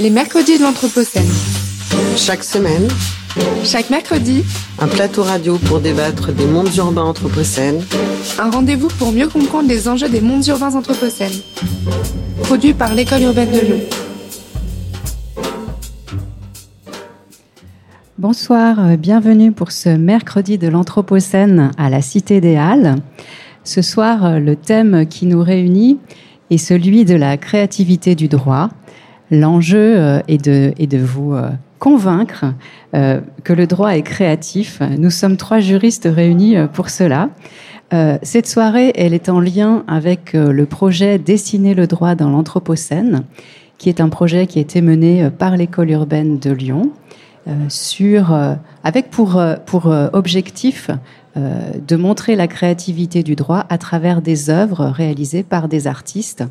Les mercredis de l'Anthropocène. Chaque semaine, Chaque mercredi, un plateau radio pour débattre des mondes urbains anthropocènes, un rendez-vous pour mieux comprendre les enjeux des mondes urbains anthropocènes. Produit par l'École urbaine de Lyon. Bonsoir, euh, bienvenue pour ce mercredi de l'Anthropocène à la Cité des Halles. Ce soir, euh, le thème qui nous réunit est celui de la créativité du droit. L'enjeu euh, est de, vous euh, convaincre euh, que le droit est créatif. Nous sommes trois juristes réunis pour cela. Cette soirée, elle est en lien avec le projet Dessiner le droit dans l'Anthropocène, qui est un projet qui a été mené par l'école urbaine de Lyon, avec pour, objectif euh, de montrer la créativité du droit à travers des œuvres réalisées par des artistes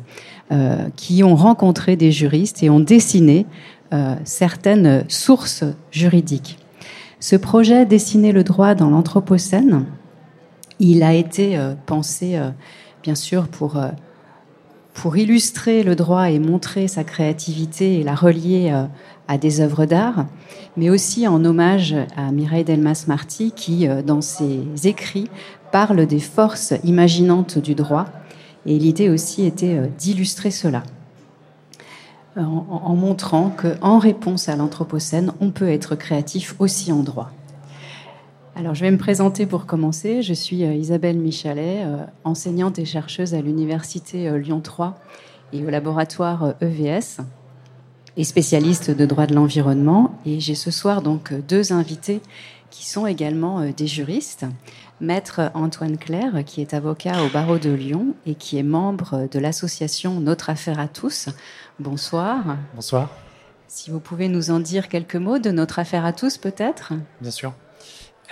euh, qui ont rencontré des juristes et ont dessiné euh, certaines sources juridiques. Ce projet Dessiner le droit dans l'Anthropocène, il a été pensé, bien sûr, pour, pour illustrer le droit et montrer sa créativité et la relier à des œuvres d'art, mais aussi en hommage à Mireille Delmas-Marty qui, euh, dans ses écrits, parle des forces imaginantes du droit. Et l'idée aussi était euh, d'illustrer cela en, en- montrant qu'en réponse à l'Anthropocène, on peut être créatif aussi en droit. Alors, je vais me présenter pour commencer. Je suis euh, Isabelle Michalet, euh, enseignante et chercheuse à l'Université euh, Lyon 3 et au laboratoire euh, EVS et spécialiste de droit de l'environnement. Et j'ai ce soir donc deux invités qui sont également euh, des juristes. Maître Antoine Claire, qui est avocat au barreau de Lyon et qui est membre de l'association Notre Affaire à tous. Bonsoir. Bonsoir, Si vous pouvez nous en dire quelques mots de Notre Affaire à tous, peut-être? Bien sûr.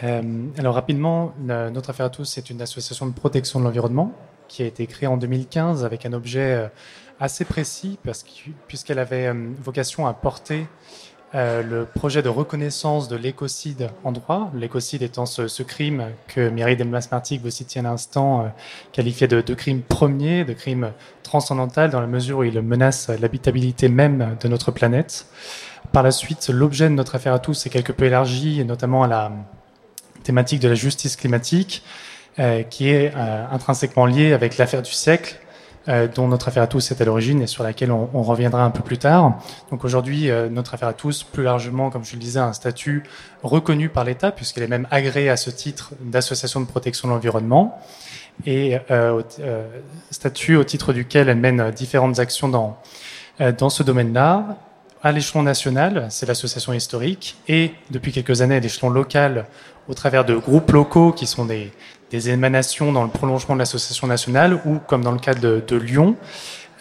Euh, alors rapidement, la- notre affaire à tous, c'est une association de protection de l'environnement qui a été créée en 2015 avec un objet euh, assez précis parce que- puisqu'elle avait euh, vocation à porter euh, le projet de reconnaissance de l'écocide en droit, l'écocide étant ce, crime que Mireille Delmas-Marty, que vous citiez à l'instant, euh, qualifiait de, crime premier, de crime transcendantal dans la mesure où il menace l'habitabilité même de notre planète. Par la suite, l'objet de notre affaire à tous est quelque peu élargi, notamment à la thématique de la justice climatique, euh, qui est intrinsèquement liée avec l'affaire du siècle, euh, dont notre affaire à tous est à l'origine et sur laquelle on, on reviendra un peu plus tard. Donc aujourd'hui, euh, notre affaire à tous, plus largement, comme je le disais, a un statut reconnu par l'État, puisqu'elle est même agréée à ce titre d'association de protection de l'environnement, et euh, euh, statut au titre duquel elle mène différentes actions dans, euh, dans ce domaine-là. À l'échelon national, c'est l'association historique, et depuis quelques années à l'échelon local, au travers de groupes locaux qui sont des, des émanations dans le prolongement de l'association nationale, ou comme dans le cas de, Lyon,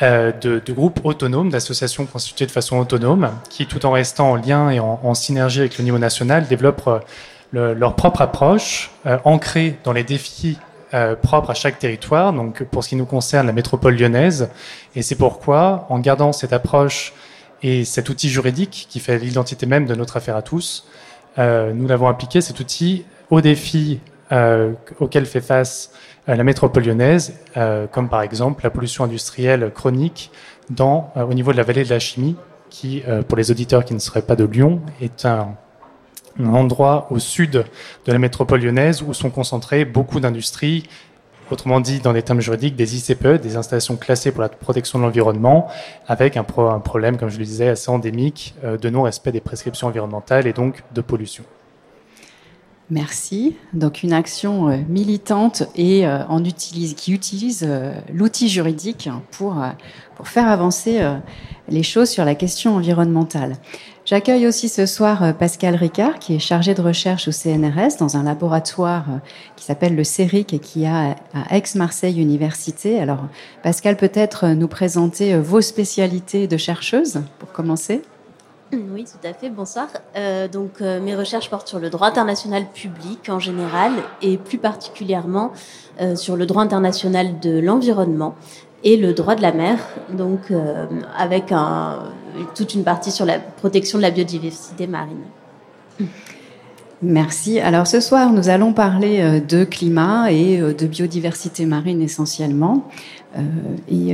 euh, de, groupes autonomes, d'associations constituées de façon autonome, qui, tout en restant en lien et en, synergie avec le niveau national, développent euh, le- leur propre approche, euh, ancrée dans les défis propres à chaque territoire. Donc, pour ce qui nous concerne, la métropole lyonnaise, et c'est pourquoi, en gardant cette approche et cet outil juridique qui fait l'identité même de notre affaire à tous, nous l'avons appliqué cet outil aux défis euh, auxquels fait face euh, la métropole lyonnaise, euh, comme par exemple la pollution industrielle chronique dans, au niveau de la vallée de la chimie, qui, pour les auditeurs qui ne seraient pas de Lyon, est un, endroit au sud de la métropole lyonnaise où sont concentrées beaucoup d'industries, autrement dit, dans des termes juridiques, des ICPE, des installations classées pour la protection de l'environnement, avec un, pro- un problème, comme je le disais, assez endémique de non-respect des prescriptions environnementales et donc de pollution. Merci. Donc une action euh, militante et euh, en utilise, qui utilise euh, l'outil juridique pour, pour faire avancer les choses sur la question environnementale. J'accueille aussi ce soir Pascal Ricard, qui est chargé de recherche au CNRS dans un laboratoire qui s'appelle le CERIC et qui a à Aix-Marseille Université. Alors Pascal, peut-être nous présenter vos spécialités de chercheuse pour commencer? Oui, tout à fait. Bonsoir. Euh, donc, euh, mes recherches portent sur le droit international public en général et plus particulièrement euh, sur le droit international de l'environnement et le droit de la mer. Donc, avec toute une partie sur la protection de la biodiversité marine. Merci. Alors ce soir, nous allons parler de climat et de biodiversité marine essentiellement. Et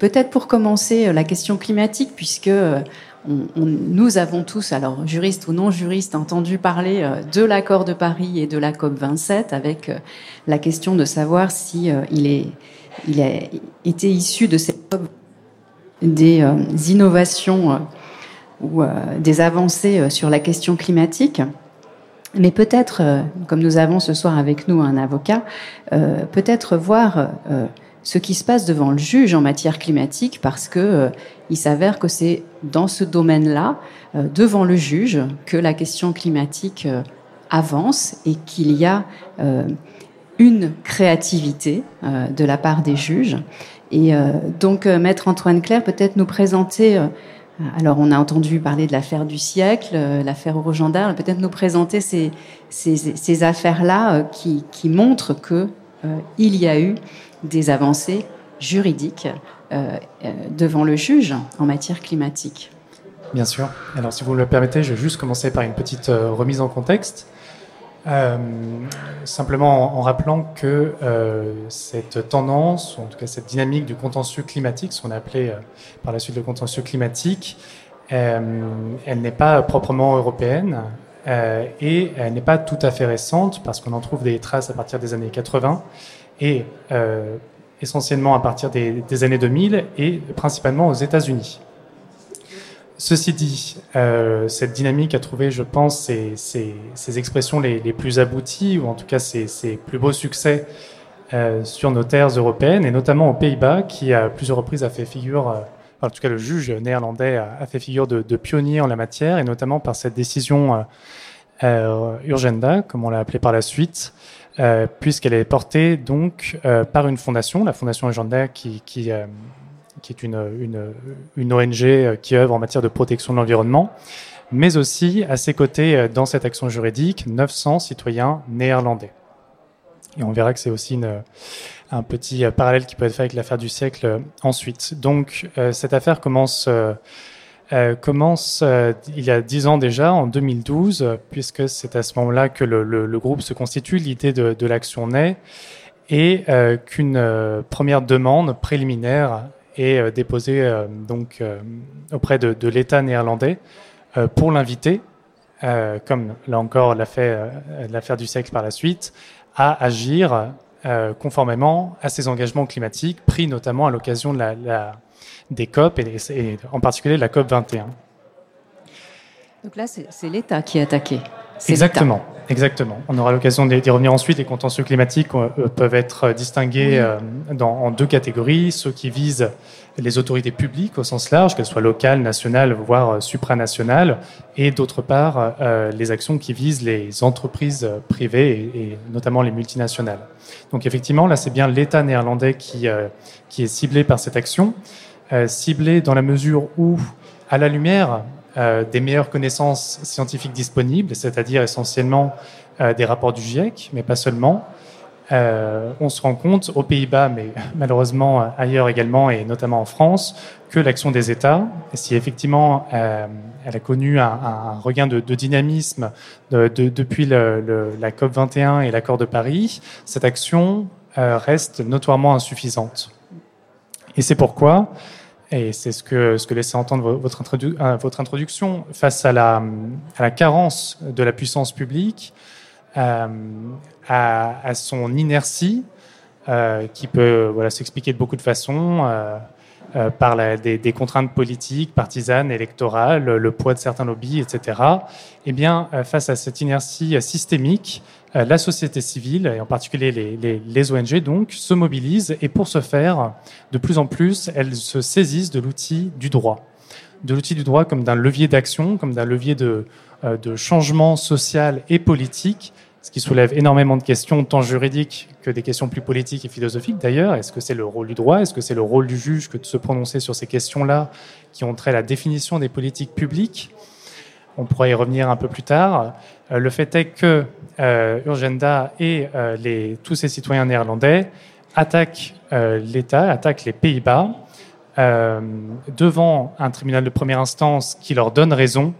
peut-être pour commencer la question climatique, puisque nous avons tous, alors juristes ou non juristes, entendu parler de l'accord de Paris et de la COP 27, avec la question de savoir si est il a été issu de cette COP des innovations ou des avancées sur la question climatique. Mais peut-être, euh, comme nous avons ce soir avec nous un avocat, euh, peut-être voir euh, ce qui se passe devant le juge en matière climatique, parce que il s'avère que c'est dans ce domaine-là, devant le juge, que la question climatique avance et qu'il y a une créativité de la part des juges. Et donc, maître Antoine Claire, peut-être nous présenter alors, on a entendu parler de l'affaire du siècle, euh, l'affaire Eurogendarme. Peut-être nous présenter ces, affaires-là euh, qui, qui, montrent qu'il euh, y a eu des avancées juridiques devant le juge en matière climatique. Bien sûr. Alors, si vous me le permettez, je vais juste commencer par une petite remise en contexte. Euh, simplement en, rappelant que euh, cette tendance, ou en tout cas cette dynamique du contentieux climatique, ce qu'on a appelé euh, par la suite le contentieux climatique, elle n'est pas proprement européenne et elle n'est pas tout à fait récente parce qu'on en trouve des traces à partir des années 80 et essentiellement à partir des, années 2000 et principalement aux États-Unis. Ceci dit, euh, cette dynamique a trouvé, je pense, ses, expressions les, plus abouties, ou en tout cas ses, plus beaux succès euh, sur nos terres européennes, et notamment aux Pays-Bas, qui à plusieurs reprises a fait figure, euh, en tout cas le juge néerlandais a, fait figure de, pionnier en la matière, et notamment par cette décision Urgenda, comme on l'a appelée par la suite, puisqu'elle est portée donc par une fondation, la fondation Urgenda, qui, qui qui est une, une, une, ONG euh, qui œuvre en matière de protection de l'environnement, mais aussi à ses côtés, euh, dans cette action juridique, 900 citoyens néerlandais. Et on verra que c'est aussi un petit euh, parallèle qui peut être fait avec l'affaire du siècle ensuite. Donc cette affaire commence, euh, commence il y a dix ans déjà, en 2012, puisque c'est à ce moment-là que le, groupe se constitue, l'idée de, l'action naît, et qu'une première demande préliminaire et euh, déposé euh, donc euh, auprès de, de l'État néerlandais pour l'inviter, comme là encore l'a fait l'affaire du siècle par la suite, à agir conformément à ses engagements climatiques pris notamment à l'occasion de la, la, des COP et, et, en particulier de la COP 21. Donc là, c'est l'État qui est attaqué. Exactement. Exactement. On aura l'occasion d'y revenir ensuite. Les contentieux climatiques euh, peuvent être distingués euh, dans, en deux catégories. Ceux qui visent les autorités publiques au sens large, qu'elles soient locales, nationales, voire euh, supranationales, et d'autre part les actions qui visent les entreprises privées et, notamment les multinationales. Donc effectivement, là c'est bien l'État néerlandais qui, qui est ciblé par cette action, ciblé dans la mesure où, à la lumière euh, des meilleures connaissances scientifiques disponibles, c'est-à-dire essentiellement euh, des rapports du GIEC, mais pas seulement. Euh, on se rend compte aux Pays-Bas, mais malheureusement ailleurs également, et notamment en France, que l'action des États, si effectivement elle a connu un, regain de, dynamisme depuis la COP 21 et l'accord de Paris, cette action reste notoirement insuffisante. Et c'est pourquoi et c'est ce que, ce laissait entendre votre, euh, introduction, face à la, carence de la puissance publique, euh, à, son inertie, euh, qui peut voilà, s'expliquer de beaucoup de façons, euh, par des, contraintes politiques, partisanes, électorales, le poids de certains lobbies, etc. Eh bien, face à cette inertie systémique, la société civile, et en particulier les, ONG, donc, se mobilisent et pour ce faire, de plus en plus, elles se saisissent de l'outil du droit. De l'outil du droit comme d'un levier d'action, comme d'un levier de changement social et politique, ce qui soulève énormément de questions, tant juridiques que des questions plus politiques et philosophiques d'ailleurs. Est-ce que c'est le rôle du droit? Est-ce que c'est le rôle du juge que de se prononcer sur ces questions-là qui ont trait à la définition des politiques publiques? On pourrait y revenir un peu plus tard. Euh, le fait est que euh, Urgenda et euh, tous ces citoyens néerlandais attaquent l'État, attaquent les Pays-Bas devant un tribunal de première instance qui leur donne raison.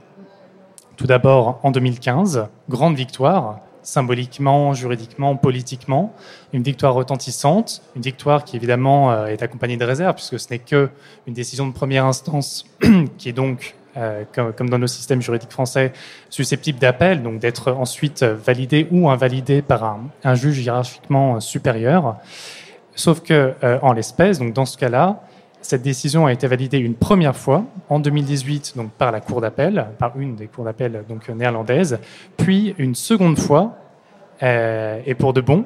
Tout d'abord en 2015, grande victoire, symboliquement, juridiquement, politiquement. Une victoire retentissante, une victoire qui évidemment euh, est accompagnée de réserves, puisque ce n'est que une décision de première instance qui est donc, euh, comme, dans nos systèmes juridiques français, susceptible d'appel, donc d'être ensuite validée ou invalidée par un, juge hiérarchiquement supérieur. Sauf que, en l'espèce, donc dans ce cas-là, cette décision a été validée une première fois en 2018 donc par la cour d'appel, par une des cours d'appel néerlandaises, puis une seconde fois euh, et pour de bon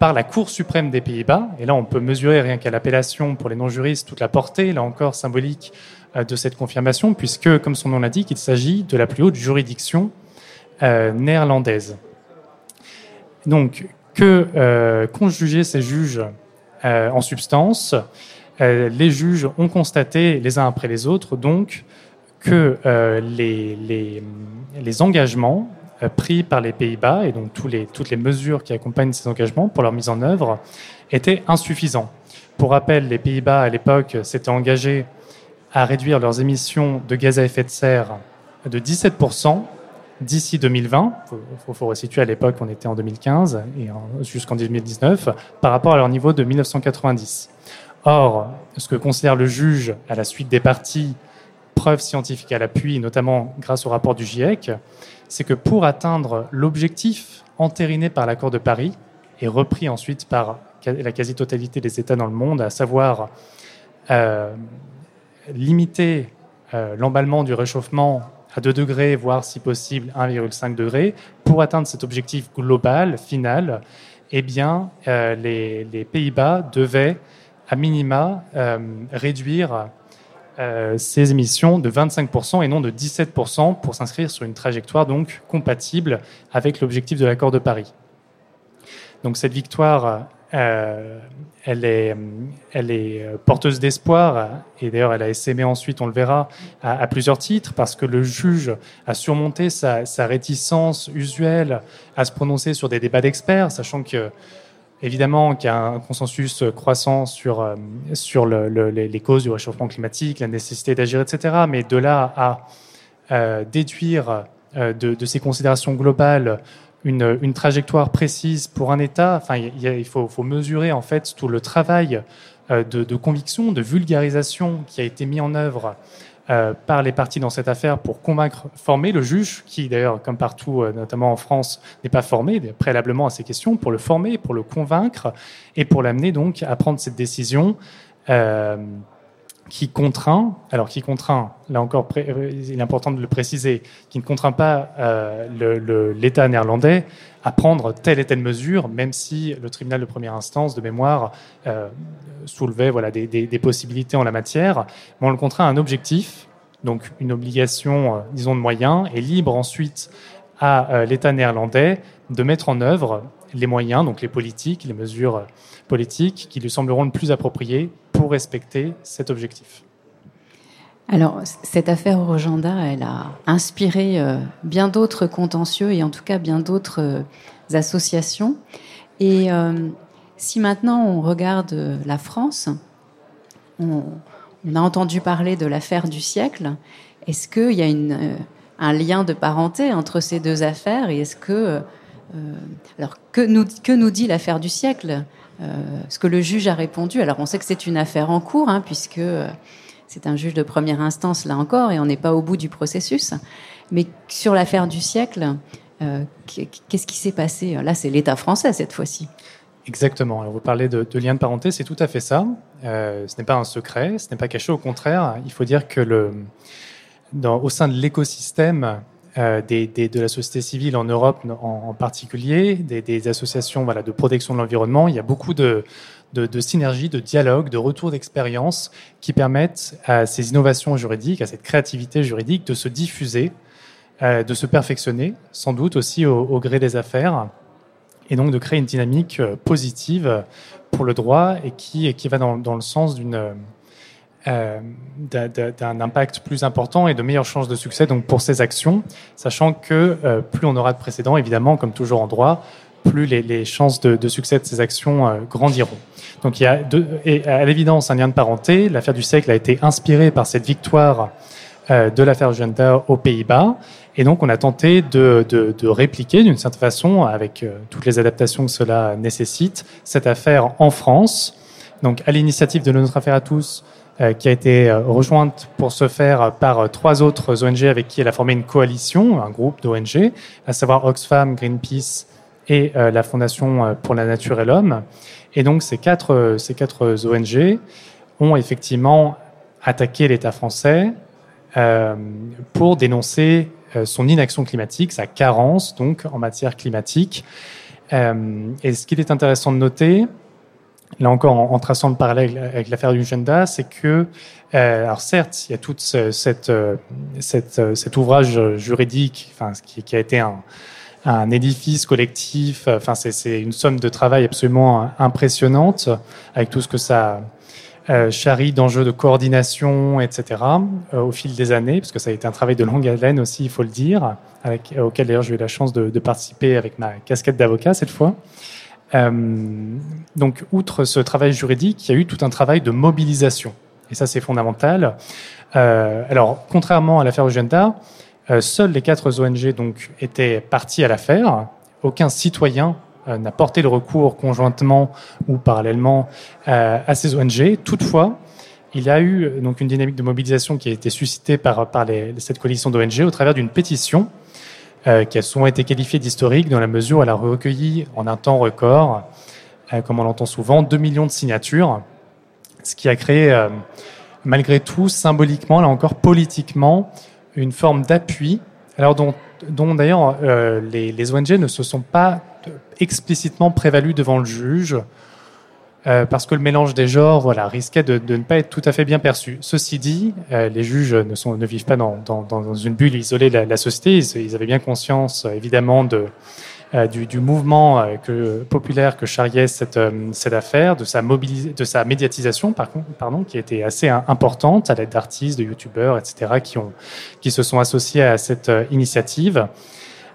par la Cour suprême des Pays-Bas. Et là, on peut mesurer rien qu'à l'appellation pour les non-juristes toute la portée, là encore symbolique, euh, de cette confirmation, puisque, comme son nom l'indique, il s'agit de la plus haute juridiction euh, néerlandaise. Donc, que qu'ont jugé ces juges en substance? euh, les juges ont constaté les uns après les autres donc que euh, les, engagements euh, pris par les Pays-Bas et donc toutes les mesures qui accompagnent ces engagements pour leur mise en œuvre étaient insuffisants. Pour rappel, les Pays-Bas à l'époque s'étaient engagés à réduire leurs émissions de gaz à effet de serre de 17% d'ici 2020. Il faut, resituer à l'époque, on était en 2015 et jusqu'en 2019 par rapport à leur niveau de 1990. Or, ce que considère le juge à la suite des parties, preuves scientifiques à l'appui, notamment grâce au rapport du GIEC, c'est que pour atteindre l'objectif entériné par l'accord de Paris et repris ensuite par la quasi-totalité des États dans le monde, à savoir euh, limiter euh, l'emballement du réchauffement à 2 degrés, voire si possible 1,5 degré, pour atteindre cet objectif global, final, eh bien, euh, les, les Pays-Bas devaient à minima euh, réduire euh, ses émissions de 25% et non de 17% pour s'inscrire sur une trajectoire donc compatible avec l'objectif de l'accord de Paris. Donc cette victoire, euh, elle, est, elle est porteuse d'espoir et d'ailleurs elle a essaimé ensuite, on le verra, à, plusieurs titres parce que le juge a surmonté sa, sa réticence usuelle à se prononcer sur des débats d'experts, sachant que Évidemment qu'il y a un consensus croissant sur, euh, sur les causes du réchauffement climatique, la nécessité d'agir, etc. Mais de là à euh, déduire euh, de, ces considérations globales une, trajectoire précise pour un État, enfin, il, faut, mesurer en fait tout le travail de, conviction, de vulgarisation qui a été mis en œuvre euh, par les parties dans cette affaire pour convaincre, former le juge, qui d'ailleurs, comme partout, euh, notamment en France, n'est pas formé préalablement à ces questions, pour le former, pour le convaincre et pour l'amener donc à prendre cette décision. Euh, qui contraint, alors qui contraint, là encore, il est important de le préciser, qui ne contraint pas l'État néerlandais à prendre telle et telle mesure, même si le tribunal de première instance de mémoire euh, soulevait voilà, des, possibilités en la matière. Mais on le contraint à un objectif, donc une obligation, euh, disons, de moyens, et libre ensuite à l'État néerlandais de mettre en œuvre les moyens, donc les politiques, les mesures politiques qui lui sembleront le plus appropriées pour respecter cet objectif. Alors, cette affaire Orogenda, elle a inspiré euh, bien d'autres contentieux et en tout cas bien d'autres euh, associations. Et euh, si maintenant on regarde la France, on, a entendu parler de l'affaire du siècle. Est-ce qu'il y a un lien de parenté entre ces deux affaires et est-ce que alors que nous, que nous dit l'affaire du siècle? Ce que le juge a répondu. Alors on sait que c'est une affaire en cours, hein, puisque c'est un juge de première instance là encore, et on n'est pas au bout du processus. Mais sur l'affaire du siècle, euh, qu'est-ce qui s'est passé? Là, c'est l'État français cette fois-ci. Exactement. Vous parlez de, de lien de parenté, c'est tout à fait ça. ce n'est pas un secret, ce n'est pas caché. Au contraire, il faut dire que le, au sein de l'écosystème euh, des, de la société civile en Europe en, particulier, des, associations voilà, de protection de l'environnement. Il y a beaucoup de, de, synergie, de dialogue, de retour d'expérience qui permettent à ces innovations juridiques, à cette créativité juridique de se diffuser, euh, de se perfectionner, sans doute aussi au, gré des affaires, et donc de créer une dynamique euh, positive pour le droit et qui, va dans, le sens euh, d'un impact plus important et de meilleures chances de succès donc pour ces actions, sachant que plus on aura de précédents, évidemment, comme toujours en droit, plus les, chances de, succès de ces actions grandiront. Donc il y a à l'évidence un lien de parenté. L'affaire du siècle a été inspirée par cette victoire de l'affaire Uganda aux Pays-Bas. Et donc, on a tenté de, répliquer d'une certaine façon, avec toutes les adaptations que cela nécessite, cette affaire en France. Donc, à l'initiative de notre affaire à tous, qui a été rejointe pour ce faire par trois autres ONG avec qui elle a formé une coalition, un groupe d'ONG, à savoir Oxfam, Greenpeace et la Fondation pour la Nature et l'Homme. Et donc ces quatre, ces quatre ONG ont effectivement attaqué l'État français euh, pour dénoncer euh, son inaction climatique, sa carence donc en matière climatique. Euh, et ce qu'il est intéressant de noter, là encore en, traçant le parallèle avec l'affaire du Genda, c'est que, alors certes, il y a tout cet ouvrage juridique, enfin, qui, qui a été un, un édifice collectif. Enfin, c'est une somme de travail absolument impressionnante avec tout ce que ça euh, charrie d'enjeux de coordination, etc. Euh, au fil des années, parce que ça a été un travail de longue haleine aussi, il faut le dire, avec, auquel d'ailleurs j'ai eu la chance de, participer avec ma casquette d'avocat cette fois. Euh, donc, outre ce travail juridique, il y a eu tout un travail de mobilisation. Et ça, c'est fondamental. Alors, contrairement à l'affaire euh, seules les quatre ONG donc étaient parties à l'affaire. Aucun citoyen euh, n'a porté le recours conjointement ou parallèlement euh, à ces ONG. Toutefois, il y a eu donc une dynamique de mobilisation qui a été suscitée par, par les, cette coalition d'ONG au travers d'une pétition qui a souvent été qualifiée d'historique dans la mesure où elle a recueilli en un temps record, comme on l'entend souvent, 2 millions de signatures, ce qui a créé malgré tout symboliquement, là encore politiquement, une forme d'appui, alors dont, d'ailleurs euh, les, ONG ne se sont pas explicitement prévalus devant le juge, euh, parce que le mélange des genres voilà, risquait de, ne pas être tout à fait bien perçu. Ceci dit, euh, les juges ne, sont, vivent pas dans, une bulle isolée de la, société, ils, avaient bien conscience évidemment de, du, du, mouvement euh, populaire que charriait cette, euh, affaire, de sa, de sa médiatisation, par contre, pardon, qui était assez importante à l'aide d'artistes, de youtubeurs, etc., qui, se sont associés à cette initiative.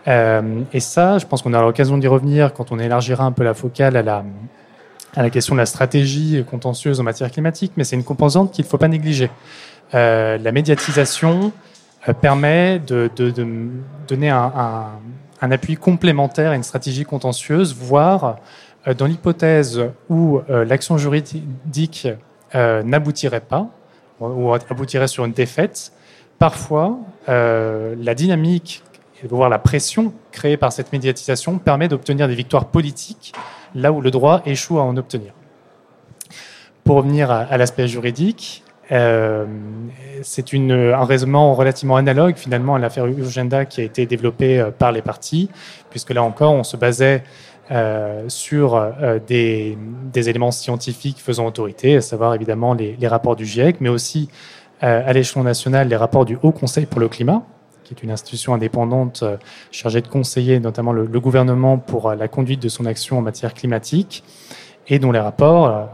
Euh, et ça, je pense qu'on aura l'occasion d'y revenir quand on élargira un peu la focale à la, question de la stratégie contentieuse en matière climatique, mais c'est une composante qu'il ne faut pas négliger. Euh, la médiatisation permet de, donner un, un appui complémentaire à une stratégie contentieuse, voire euh, dans l'hypothèse où euh, l'action juridique euh, n'aboutirait pas ou aboutirait sur une défaite, parfois la dynamique, voire la pression créée par cette médiatisation permet d'obtenir des victoires politiques là où le droit échoue à en obtenir. Pour revenir à l'aspect juridique, euh, c'est un raisonnement relativement analogue finalement à l'affaire Urgenda qui a été développée euh, par les partis, puisque là encore on se basait euh, sur des, éléments scientifiques faisant autorité, à savoir évidemment les, rapports du GIEC, mais aussi à l'échelon national les rapports du Haut Conseil pour le climat, qui est une institution indépendante chargée de conseiller notamment le gouvernement pour la conduite de son action en matière climatique et dont les rapports,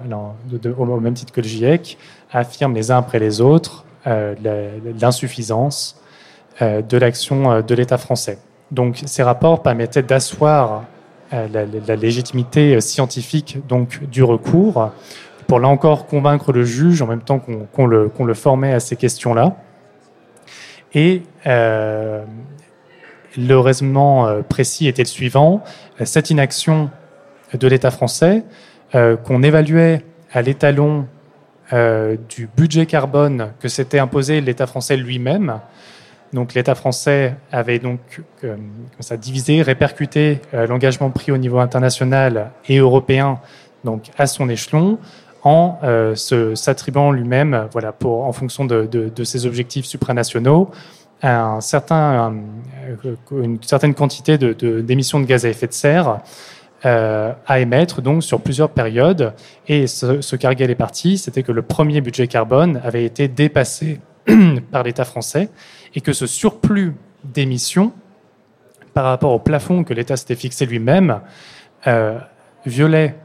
de, au même titre que le GIEC, affirment les uns après les autres euh, l'insuffisance euh, de l'action euh, de l'État français. Donc ces rapports permettaient d'asseoir la, légitimité scientifique donc du recours pour là encore convaincre le juge en même temps qu'on qu le, formait à ces questions-là. Et euh, le raisonnement précis était le suivant cette inaction de l'État français euh, qu'on évaluait à l'étalon euh, du budget carbone que s'était imposé l'État français lui-même. Donc l'État français avait donc euh, ça divisé, répercuté euh, l'engagement pris au niveau international et européen donc à son échelon en euh, s'attribuant lui-même, voilà, pour en fonction de, ses objectifs supranationaux, une certaine quantité d'émissions de, gaz à effet de serre euh, à émettre donc sur plusieurs périodes. Et ce, ce les partis, c'était que le premier budget carbone avait été dépassé par l'État français et que ce surplus d'émissions par rapport au plafond que l'État s'était fixé lui-même euh, violait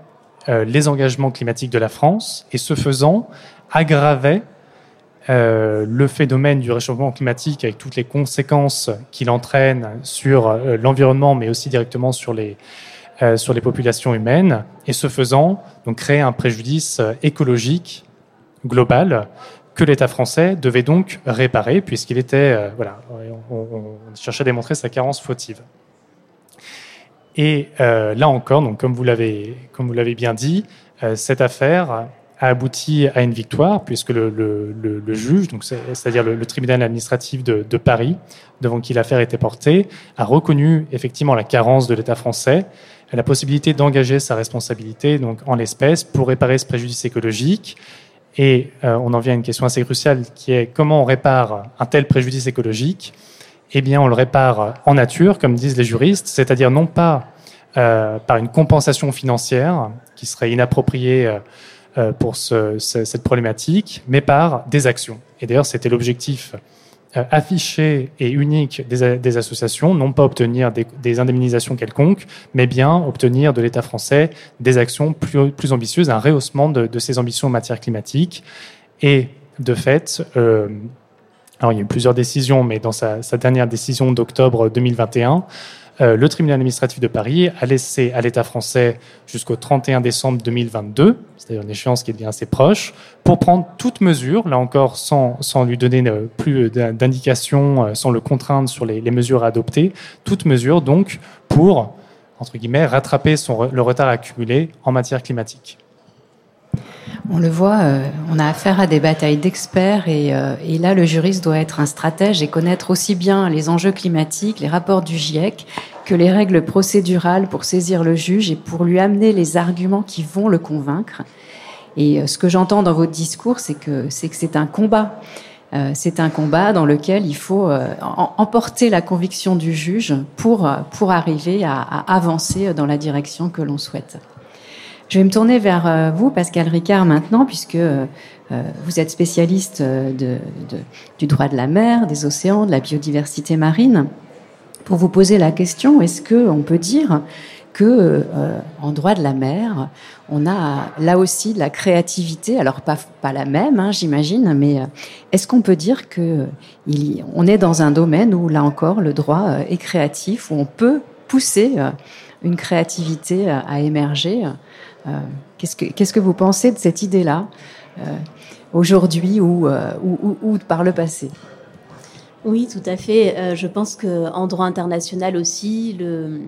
euh, les engagements climatiques de la France et ce faisant aggravait le phénomène du réchauffement climatique avec toutes les conséquences qu'il entraîne sur l'environnement mais aussi directement sur les, euh, sur les populations humaines et ce faisant donc créer un préjudice euh, écologique global que l'État français devait donc réparer, puisqu'il était, voilà, on, cherchait à démontrer sa carence fautive. Et là encore, donc comme vous l'avez comme vous l'avez bien dit, cette affaire a abouti à une victoire, puisque le, juge, donc c'est-à-dire le, tribunal administratif de, Paris, devant qui l'affaire était portée, a reconnu effectivement la carence de l'État français, la possibilité d'engager sa responsabilité, donc en l'espèce, pour réparer ce préjudice écologique. Et euh, on en vient à une question assez cruciale, qui est comment on répare un tel préjudice écologique? Eh bien, on le répare en nature, comme disent les juristes, c'est-à-dire non pas euh, par une compensation financière qui serait inappropriée. Euh, pour cette problématique, mais par des actions. Et d'ailleurs, c'était l'objectif euh, affiché et unique des, associations, non pas obtenir des, indemnisations quelconques, mais bien obtenir de l'État français des actions plus, ambitieuses, un rehaussement de, ses ambitions en matière climatique. Et de fait, euh, alors il y a eu plusieurs décisions, mais dans sa dernière décision d'octobre 2021, euh, le tribunal administratif de Paris a laissé à l'État français jusqu'au 31 décembre 2022, c'est-à-dire une échéance qui devient assez proche, pour prendre toute mesure, là encore sans, lui donner euh, plus d'indications, euh, sans le contraindre sur les, mesures à adopter, toute mesure donc pour, entre guillemets, rattraper le retard accumulé en matière climatique. On le voit, on a affaire à des batailles d'experts et, et, là, le juriste doit être un stratège et connaître aussi bien les enjeux climatiques, les rapports du GIEC, que les règles procédurales pour saisir le juge et pour lui amener les arguments qui vont le convaincre. Et euh, ce que j'entends dans votre discours, c'est que c'est que c'est un combat. Euh, c'est un combat dans lequel il faut euh, emporter la conviction du juge pour pour arriver à, avancer dans la direction que l'on souhaite. Je vais me tourner vers vous, Pascal Ricard, maintenant, puisque vous êtes spécialiste du droit de la mer, des océans, de la biodiversité marine. Pour vous poser la question est-ce que on peut dire que euh, en droit de la mer, on a là aussi de la créativité, alors pas, pas la même, hein, j'imagine, mais euh, est-ce qu'on peut dire que on est dans un domaine où là encore le droit euh, est créatif, où on peut pousser une créativité à émerger Qu'est-ce que qu'est-ce que vous pensez de cette idée-là aujourd'hui ou, ou, ou par le passé? Oui, tout à fait. Euh, je pense qu'en droit international aussi, le,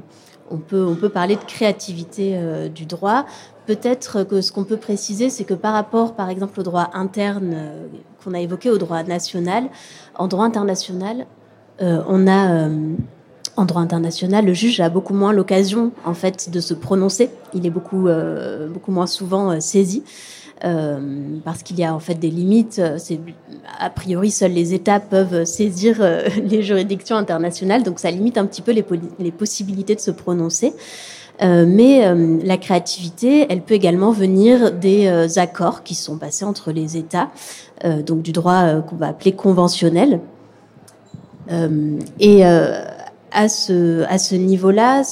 on, peut, on peut parler de créativité euh, du droit. Peut-être que ce qu'on peut préciser, c'est que par rapport, par exemple, au droit interne euh, qu'on a évoqué, au droit national, en droit international, on a en droit international, le juge a beaucoup moins l'occasion en fait de se prononcer. Il est beaucoup beaucoup moins souvent saisi. Euh, parce qu'il y a en fait des limites. A priori seuls les États peuvent saisir euh, les juridictions internationales, donc ça limite un petit peu les, les possibilités de se prononcer. Euh, mais euh, la créativité, elle peut également venir des euh, accords qui sont passés entre les États, donc du droit qu'on va appeler conventionnel. et à ce, niveau-là,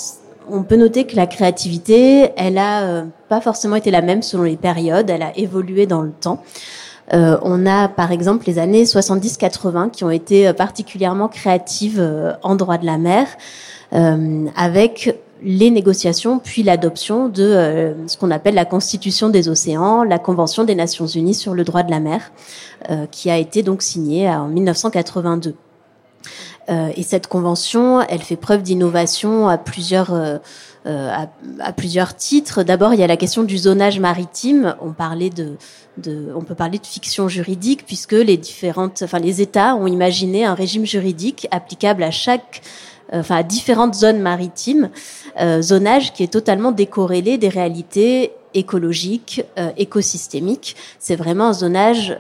on peut noter que la créativité, elle a euh, pas forcément été la même selon les périodes, elle a évolué dans le temps. Euh, on a par exemple les années 70-80 qui ont été euh, particulièrement créatives en droit de la mer, avec les négociations puis l'adoption de ce qu'on appelle la Constitution des océans, la Convention des Nations Unies sur le droit de la mer, qui a été donc signée en 1982. Euh, et cette convention, elle fait preuve d'innovation à plusieurs euh, euh, à, plusieurs titres. D'abord, il y a la question du zonage maritime. On parlait de, de, on peut parler de fiction juridique puisque les différentes, enfin les États ont imaginé un régime juridique applicable à chaque enfin à différentes zones maritimes, zonage qui est totalement décorrélé des réalités écologiques, écosystémiques. C'est vraiment un zonage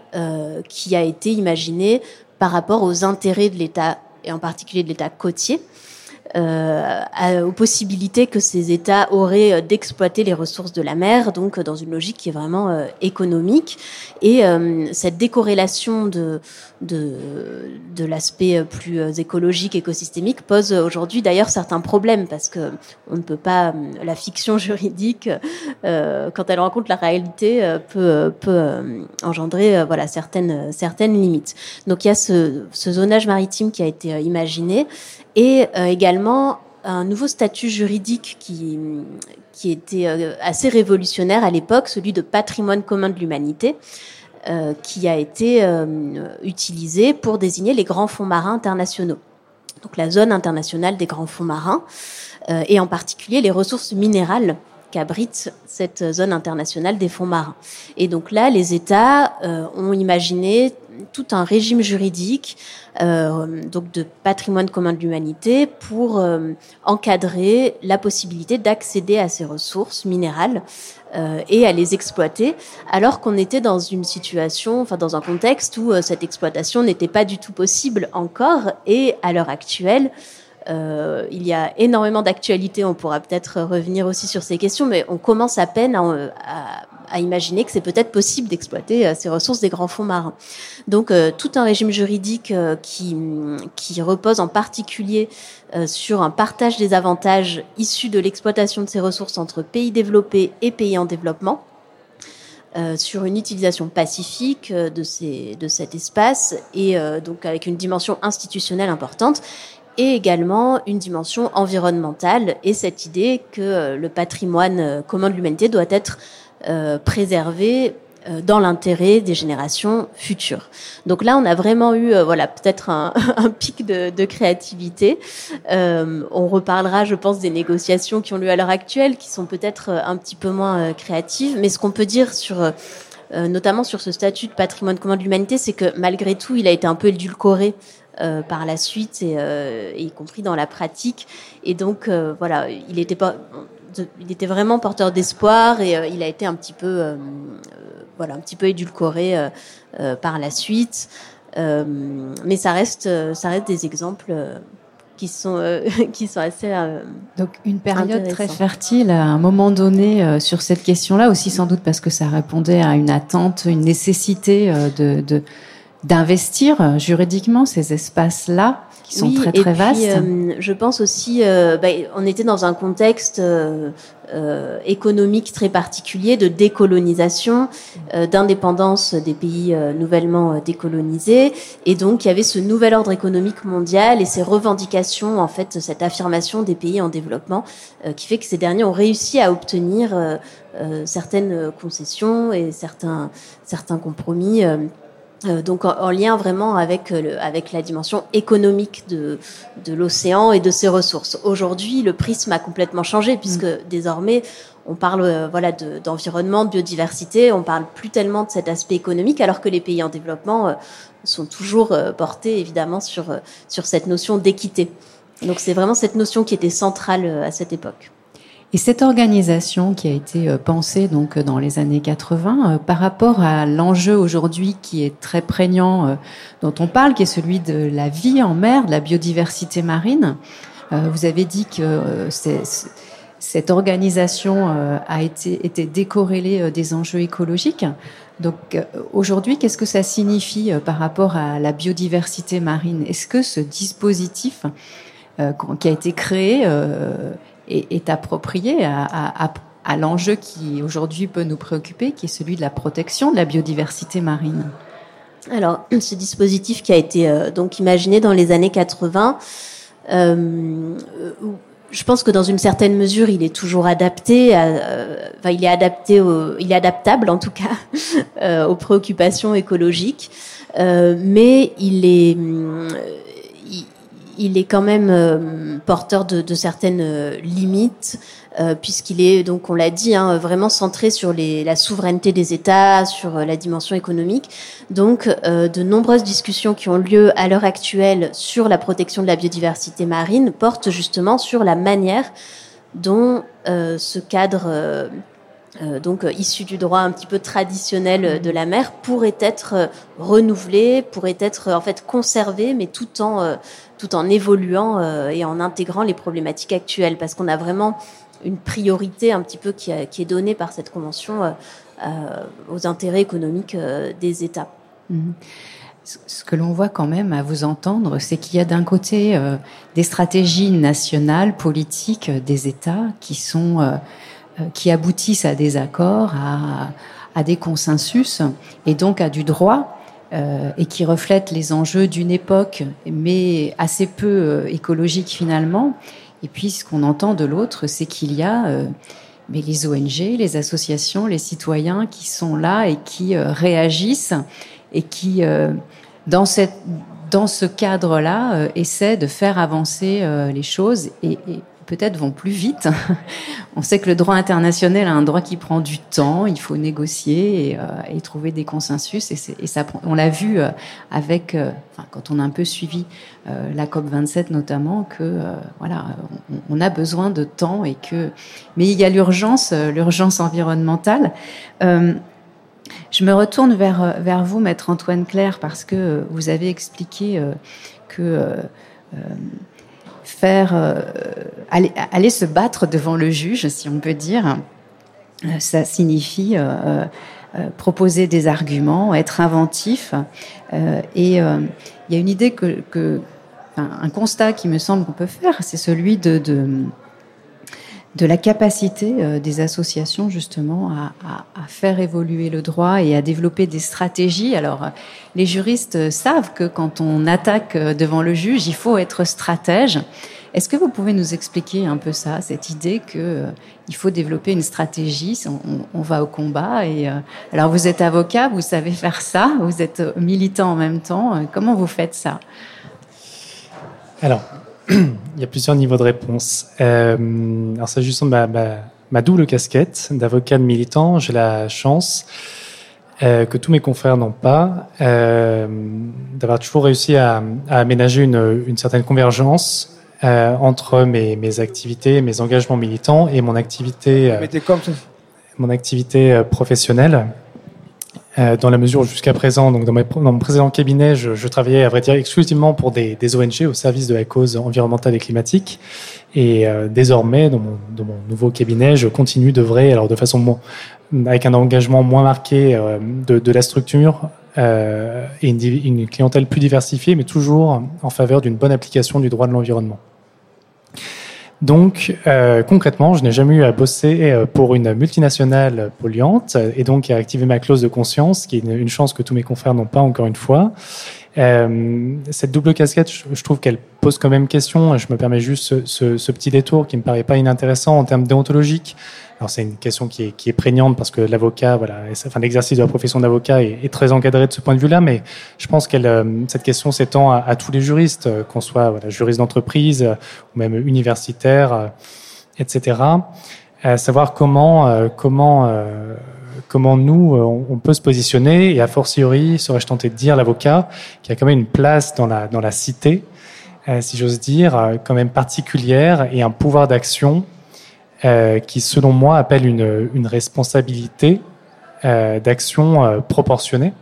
qui a été imaginé par rapport aux intérêts de l'État et en particulier de l'État côtier, euh, aux possibilités que ces États auraient euh, d'exploiter les ressources de la mer, donc euh, dans une logique qui est vraiment euh, économique. Et cette décorrélation de, de, de l'aspect plus écologique, écosystémique, pose aujourd'hui d'ailleurs certains problèmes parce que on ne peut pas, la fiction juridique, quand elle rencontre la réalité, peut, peut engendrer voilà certaines certaines limites. Donc il y a ce, ce zonage maritime qui a été imaginé et euh, également un nouveau statut juridique qui, qui était euh, assez révolutionnaire à l'époque, celui de patrimoine commun de l'humanité. qui a été utilisé pour désigner les grands fonds marins internationaux. Donc la zone internationale des grands fonds marins, et en particulier les ressources minérales qu'abrite cette zone internationale des fonds marins. Et donc là, les États euh, ont imaginé tout un régime juridique euh, donc de patrimoine commun de l'humanité pour euh, encadrer la possibilité d'accéder à ces ressources minérales euh, et à les exploiter, alors qu'on était dans une situation, enfin dans un contexte où cette exploitation n'était pas du tout possible encore et à l'heure actuelle, euh, il y a énormément d'actualités, on pourra peut-être revenir aussi sur ces questions, mais on commence à peine à, imaginer que c'est peut-être possible d'exploiter euh, ces ressources des grands fonds marins. Donc euh, tout un régime juridique qui, repose en particulier sur un partage des avantages issus de l'exploitation de ces ressources entre pays développés et pays en développement. sur une utilisation pacifique de cet espace et donc avec une dimension institutionnelle importante et également une dimension environnementale et cette idée que euh, le patrimoine euh, commun de l'humanité doit être euh, préservé dans l'intérêt des générations futures. Donc là, on a vraiment eu, voilà, peut-être un, un, pic de, de créativité. Euh, on reparlera, je pense, des négociations qui ont lieu à l'heure actuelle, qui sont peut-être un petit peu moins créatives. Mais ce qu'on peut dire sur, notamment sur ce statut de patrimoine commun de l'humanité, c'est que malgré tout, il a été un peu édulcoré euh, par la suite, et, euh, y compris dans la pratique. Et donc, euh, voilà, il était pas, il était vraiment porteur d'espoir et il a été un petit peu, voilà, un petit peu édulcoré par la suite. mais ça reste, ça reste des exemples qui sont qui sont assez donc une période très fertile à un moment donné sur cette question-là aussi sans doute parce que ça répondait à une attente, une nécessité de, de d'investir euh, juridiquement ces espaces-là qui sont très très vastes. Euh, je pense aussi, euh, bah, on était dans un contexte euh, euh économique très particulier de décolonisation, d'indépendance des pays nouvellement décolonisés, et donc il y avait ce nouvel ordre économique mondial et ces revendications, en fait, cette affirmation des pays en développement, qui fait que ces derniers ont réussi à obtenir certaines concessions et certains certains compromis. Euh, donc en, lien vraiment avec, euh, le, avec la dimension économique de, de l'océan et de ses ressources. Aujourd'hui, le prisme a complètement changé puisque mm. désormais on parle euh, voilà d'environnement, de, biodiversité, on parle plus tellement de cet aspect économique alors que les pays en développement sont toujours portés évidemment sur, sur cette notion d'équité. Donc c'est vraiment cette notion qui était centrale à cette époque. Et cette organisation qui a été euh, pensée donc dans les années 80 euh, par rapport à l'enjeu aujourd'hui qui est très prégnant dont on parle qui est celui de la vie en mer, de la biodiversité marine. Euh, vous avez dit que cette organisation a été, été décorrélée des enjeux écologiques. Donc aujourd'hui, qu'est-ce que ça signifie par rapport à la biodiversité marine? Est-ce que ce dispositif qui a été créé est, approprié à, l'enjeu qui aujourd'hui peut nous préoccuper, qui est celui de la protection de la biodiversité marine. Alors, ce dispositif qui a été euh, donc imaginé dans les années 80, euh, je pense que dans une certaine mesure, il est toujours adapté. Euh, enfin, il est adapté, il est adaptable en tout cas aux préoccupations écologiques, mais il est il est quand même euh, porteur de, certaines euh, limites, euh, puisqu'il est, donc on l'a dit, hein, vraiment centré sur la souveraineté des États, sur la dimension économique. Donc de nombreuses discussions qui ont lieu à l'heure actuelle sur la protection de la biodiversité marine portent justement sur la manière dont ce cadre euh, donc euh, issu du droit un petit peu traditionnel de la mer, pourrait être euh, renouvelé, pourrait être en fait conservé, mais tout en tout en évoluant et en intégrant les problématiques actuelles, parce qu'on a vraiment une priorité un petit peu qui, est donnée par cette convention aux intérêts économiques des États. Mhm. Ce que l'on voit quand même à vous entendre, c'est qu'il y a d'un côté des stratégies nationales, politiques des États qui sont euh, qui aboutissent à des accords, à, des consensus et donc à du droit euh, et qui reflètent les enjeux d'une époque, mais assez peu euh, écologique finalement. Et puis ce qu'on entend de l'autre, c'est qu'il y a mais les ONG, les associations, les citoyens qui sont là et qui réagissent et qui, dans, ce cadre-là, essaient de faire avancer les choses et peut-être vont plus vite. On sait que le droit international a un droit qui prend du temps, il faut négocier et, euh, trouver des consensus. On l'a vu euh, avec, euh, quand on a un peu suivi la COP 27 notamment, que voilà, on, a besoin de temps et que, mais il y a l'urgence, l'urgence environnementale. je me retourne vers vers vous, maître Antoine Claire, parce que vous avez expliqué que euh, aller, se battre devant le juge, si on peut dire. Euh, ça signifie euh, proposer des arguments, être inventif. et il y a une idée que, un constat qui me semble qu'on peut faire, c'est celui de la capacité euh, des associations justement à, faire évoluer le droit et à développer des stratégies. Alors, euh, les juristes euh, savent que quand on attaque devant le juge, il faut être stratège. Est-ce que vous pouvez nous expliquer un peu ça, cette idée que il faut développer une stratégie, on, va au combat et alors vous êtes avocat, vous savez faire ça, vous êtes militant en même temps. Comment vous faites ça? Alors, il y a plusieurs niveaux de réponse. Euh, alors, s'agissant de ma, ma, double casquette d'avocat de militant, j'ai la chance euh, que tous mes confrères n'ont pas, euh, d'avoir toujours réussi à, aménager une, une, certaine convergence euh, entre mes, mes, activités, mes engagements militants et mon activité, mon activité professionnelle. Euh, dans la mesure jusqu'à présent, donc dans, mon précédent cabinet, je, je, travaillais à vrai dire exclusivement pour des, des, ONG au service de la cause environnementale et climatique. Et euh, désormais, dans mon, dans mon, nouveau cabinet, je continue d'œuvrer, alors de façon avec un engagement moins marqué euh, de, de, la structure euh, et une, une clientèle plus diversifiée, mais toujours en faveur d'une bonne application du droit de l'environnement. Donc, euh, concrètement, je n'ai jamais eu à bosser euh, pour une multinationale polluante et donc à activer ma clause de conscience, qui est une, chance que tous mes confrères n'ont pas encore une fois. Euh, cette double casquette, je, trouve qu'elle pose quand même question. Je me permets juste ce, ce, ce, petit détour qui me paraît pas inintéressant en termes déontologiques. Alors c'est une question qui est, prégnante parce que l'avocat, voilà, enfin l'exercice de la profession d'avocat est, est, très encadré de ce point de vue-là, mais je pense que euh, cette question s'étend à, tous les juristes, euh, qu'on soit juriste d'entreprise euh, ou même universitaire, etc. À savoir comment comment comment nous on peut se positionner et a fortiori serais-je tenté de dire l'avocat qui a quand même une place dans la dans la cité, si j'ose dire, quand même particulière et un pouvoir d'action euh, qui, selon moi, appelle une, une responsabilité euh, d'action euh, proportionnée,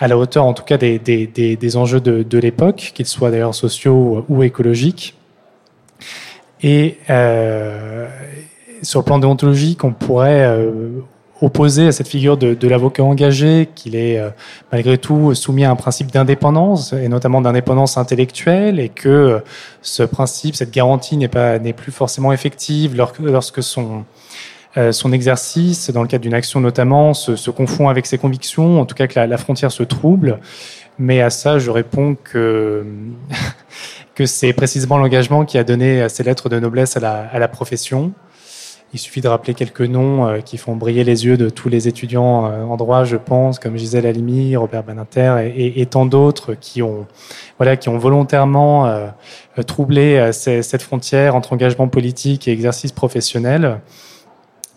à la hauteur, en tout cas, des, des, des, enjeux de, de l'époque, qu'ils soient d'ailleurs sociaux ou écologiques. Et sur le plan déontologique, on pourrait opposé à cette figure de, l'avocat engagé, qu'il est euh, malgré tout soumis à un principe d'indépendance, et notamment d'indépendance intellectuelle, et que euh, ce principe, cette garantie n'est plus forcément effective lorsque son euh, son exercice, dans le cadre d'une action notamment, se, confond avec ses convictions, en tout cas que la, la frontière se trouble. Mais à ça, je réponds que que c'est précisément l'engagement qui a donné ces lettres de noblesse à la, à la profession. Il suffit de rappeler quelques noms euh, qui font briller les yeux de tous les étudiants euh, en droit, je pense, comme Gisèle Halimi, Robert Beninter et, tant d'autres qui ont, voilà, qui ont volontairement euh, troublé cette frontière entre engagement politique et exercice professionnel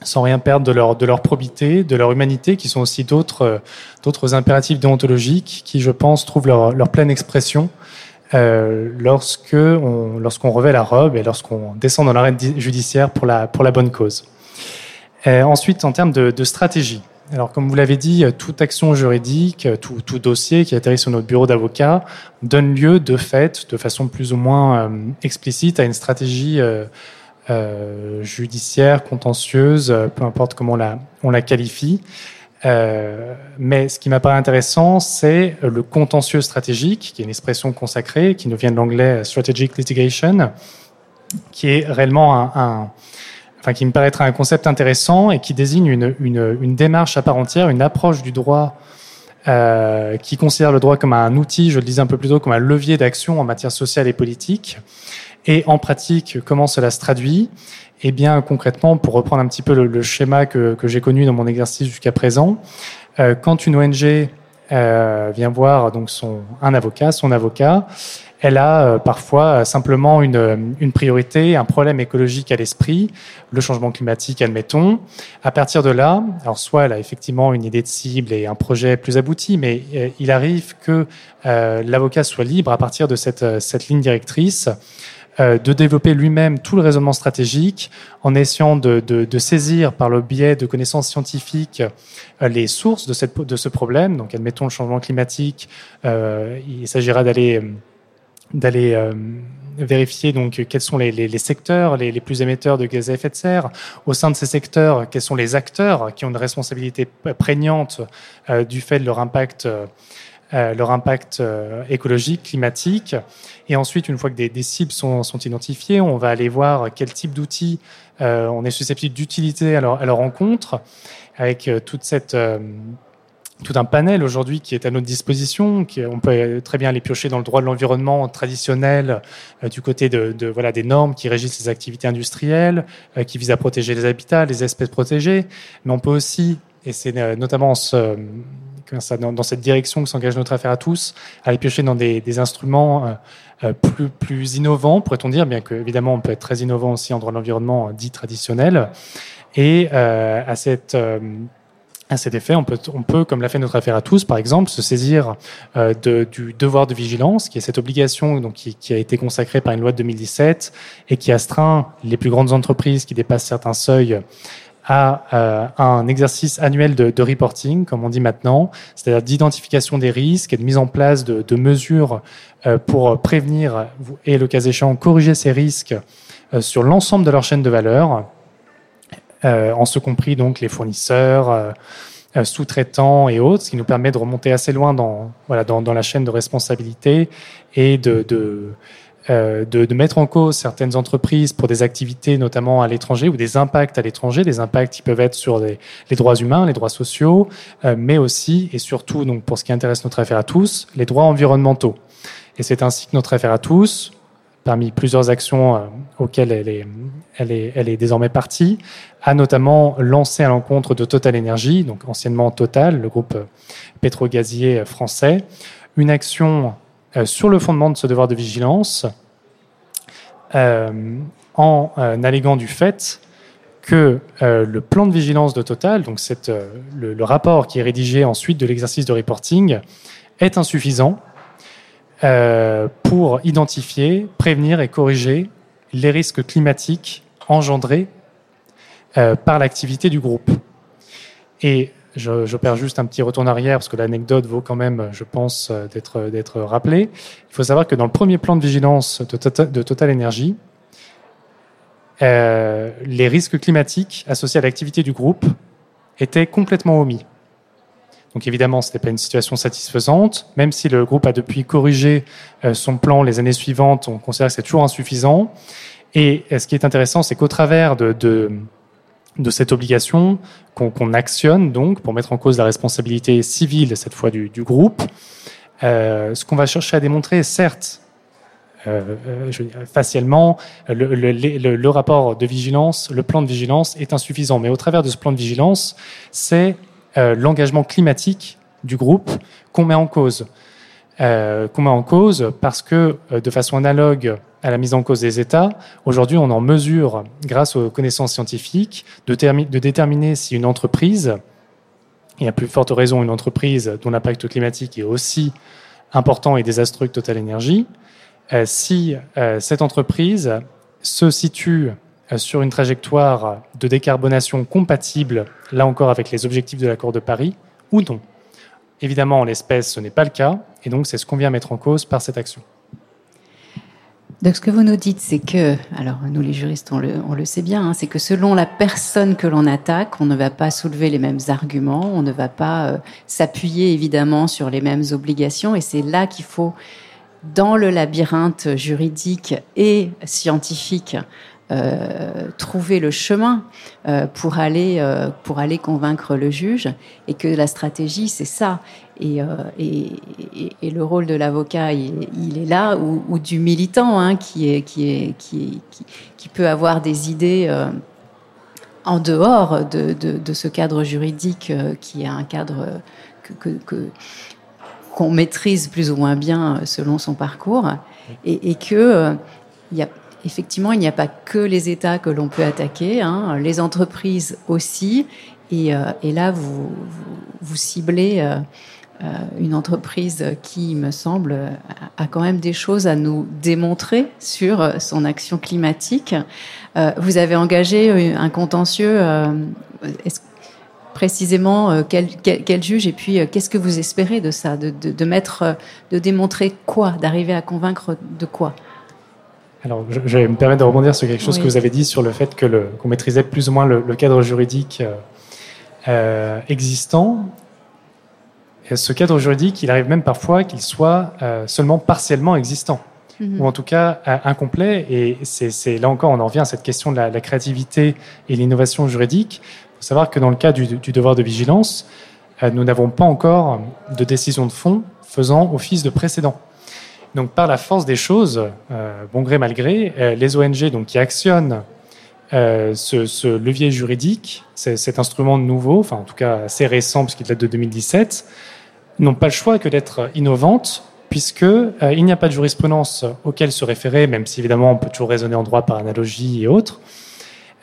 sans rien perdre de leur, probité, de leur humanité, qui sont aussi d'autres, impératifs déontologiques qui, je pense, trouvent leur pleine expression euh, lorsqu'on revêt la robe et lorsqu'on descend dans l'arène judiciaire pour la, pour la bonne cause. Euh, ensuite, en termes de, stratégie. Alors, comme vous l'avez dit, toute action juridique, tout, tout, dossier qui atterrit sur notre bureau d'avocat donne lieu, de fait, de façon plus ou moins euh, explicite, à une stratégie euh judiciaire, contentieuse, peu importe comment on la, on la qualifie, euh, mais ce qui m'apparaît intéressant, c'est le contentieux stratégique, qui est une expression consacrée, qui nous vient de l'anglais strategic litigation, qui est réellement un, enfin, qui me paraîtrait un concept intéressant et qui désigne une, une, une démarche à part entière, une approche du droit euh, qui considère le droit comme un outil, je le disais un peu plus tôt, comme un levier d'action en matière sociale et politique. Et en pratique, comment cela se traduit? Eh bien, concrètement, pour reprendre un petit peu le, schéma que, j'ai connu dans mon exercice jusqu'à présent, euh, quand une ONG euh, vient voir donc son un avocat, son avocat, elle a euh, parfois simplement une, une, priorité, un problème écologique à l'esprit, le changement climatique, admettons. À partir de là, alors soit elle a effectivement une idée de cible et un projet plus abouti, mais il arrive que l'avocat soit libre à partir de cette, cette ligne directrice euh, de développer lui-même tout le raisonnement stratégique en essayant de, saisir par le biais de connaissances scientifiques euh, les sources de, ce problème. Donc, admettons le changement climatique, euh, il s'agira d'aller vérifier donc quels sont les, secteurs les, plus émetteurs de gaz à effet de serre. Au sein de ces secteurs, quels sont les acteurs qui ont une responsabilité prégnante du fait de leur impact euh, leur impact euh, écologique, climatique. Et ensuite, une fois que des, cibles sont, identifiées, on va aller voir quel type d'outils euh, on est susceptible d'utiliser à, leur, rencontre, avec tout un panel aujourd'hui qui est à notre disposition. On peut très bien les piocher dans le droit de l'environnement traditionnel, du côté de, voilà des normes qui régissent les activités industrielles, qui visent à protéger les habitats, les espèces protégées. Mais on peut aussi, et c'est notamment ce, dans, cette direction que s'engage notre affaire à tous, aller piocher dans des, instruments euh, euh, plus, innovants, pourrait-on dire, bien qu'évidemment on peut être très innovant aussi en droit de l'environnement dit traditionnel. Et euh, à cet effet, on peut, comme l'a fait notre affaire à tous, par exemple, se saisir du devoir de vigilance, qui est cette obligation donc, qui, a été consacrée par une loi de 2017 et qui astreint les plus grandes entreprises qui dépassent certains seuils à euh, un exercice annuel de, reporting, comme on dit maintenant, c'est-à-dire d'identification des risques et de mise en place de, mesures euh, pour prévenir et, le cas échéant, corriger ces risques euh, sur l'ensemble de leur chaîne de valeur, en ce compris donc les fournisseurs, sous-traitants et autres, ce qui nous permet de remonter assez loin dans, voilà, dans, la chaîne de responsabilité et de, de, de, mettre en cause certaines entreprises pour des activités notamment à l'étranger ou des impacts à l'étranger, des impacts qui peuvent être sur les, droits humains, les droits sociaux, euh, mais aussi et surtout, donc pour ce qui intéresse notre affaire à tous, les droits environnementaux. Et c'est ainsi que notre affaire à tous, parmi plusieurs actions euh, auxquelles elle est, elle, est, elle est désormais partie, a notamment lancé à l'encontre de Total Energy, donc anciennement Total, le groupe pétrogazier français, une action euh, sur le fondement de ce devoir de vigilance, euh, en euh, alléguant du fait que le plan de vigilance de Total, donc le, rapport qui est rédigé ensuite de l'exercice de reporting, est insuffisant pour identifier, prévenir et corriger les risques climatiques engendrés par l'activité du groupe. Et J'opère juste un petit retour en arrière parce que l'anecdote vaut quand même, je pense, euh, d'être d'être rappelée. Il faut savoir que dans le premier plan de vigilance de Total, de Total Energy, euh, les risques climatiques associés à l'activité du groupe étaient complètement omis. Donc évidemment, ce n'était pas une situation satisfaisante, même si le groupe a depuis corrigé euh, son plan les années suivantes, on considère que c'est toujours insuffisant. Et ce qui est intéressant, c'est qu'au travers de, de de cette obligation qu'on actionne donc pour mettre en cause la responsabilité civile cette fois du, groupe. Euh, ce qu'on va chercher à démontrer, certes, euh, euh facialement, le, rapport de vigilance, le plan de vigilance est insuffisant. Mais au travers de ce plan de vigilance, c'est euh, l'engagement climatique du groupe qu'on met en cause. Qu'on met en cause parce que, de façon analogue à la mise en cause des États, aujourd'hui, on en mesure, grâce aux connaissances scientifiques, de, déterminer si une entreprise, et à plus forte raison une entreprise dont l'impact climatique est aussi important et désastreux que Total Energy, euh, si euh, cette entreprise se situe euh, sur une trajectoire de décarbonation compatible, là encore avec les objectifs de l'accord de Paris, ou non. Évidemment, en l'espèce, ce n'est pas le cas, et donc c'est ce qu'on vient mettre en cause par cette action. Donc ce que vous nous dites, c'est que, alors nous les juristes, on le, sait bien, hein, c'est que selon la personne que l'on attaque, on ne va pas soulever les mêmes arguments, on ne va pas euh, s'appuyer évidemment sur les mêmes obligations, et c'est là qu'il faut, dans le labyrinthe juridique et scientifique, trouver le chemin pour aller pour aller convaincre le juge et que la stratégie c'est ça et, et, le rôle de l'avocat il, est là ou, du militant hein, qui peut avoir des idées en dehors de, ce cadre juridique qui est un cadre qu'on maîtrise plus ou moins bien euh, selon son parcours, et, que euh, il y a, effectivement il n'y a pas que les États que l'on peut attaquer, hein, les entreprises aussi, et, euh, là vous, ciblez une entreprise qui, me semble, a quand même des choses à nous démontrer sur son action climatique. vous avez engagé un contentieux. Est-ce précisément euh, quel, quel, juge et puis euh, qu'est-ce que vous espérez de ça, de, de, mettre, euh, de démontrer quoi, d'arriver à convaincre de quoi? Alors, je, vais me permettre de rebondir sur quelque chose que vous avez dit sur le fait que qu'on maîtrisait plus ou moins le, cadre juridique existant. Et ce cadre juridique, il arrive même parfois qu'il soit seulement partiellement existant, mhm. ou en tout cas incomplet. Et c'est là encore, on en revient à cette question de la, la créativité et l'innovation juridique. Il faut savoir que dans le cas du, devoir de vigilance, euh, nous n'avons pas encore de décision de fond faisant office de précédent. Donc, par la force des choses, euh, bon gré mal gré, euh, les ONG donc, qui actionnent ce, levier juridique, cet instrument nouveau, enfin en tout cas assez récent puisqu'il date de 2017, n'ont pas le choix que d'être innovantes puisque il n'y a pas de jurisprudence auquel se référer, même si évidemment on peut toujours raisonner en droit par analogie et autres.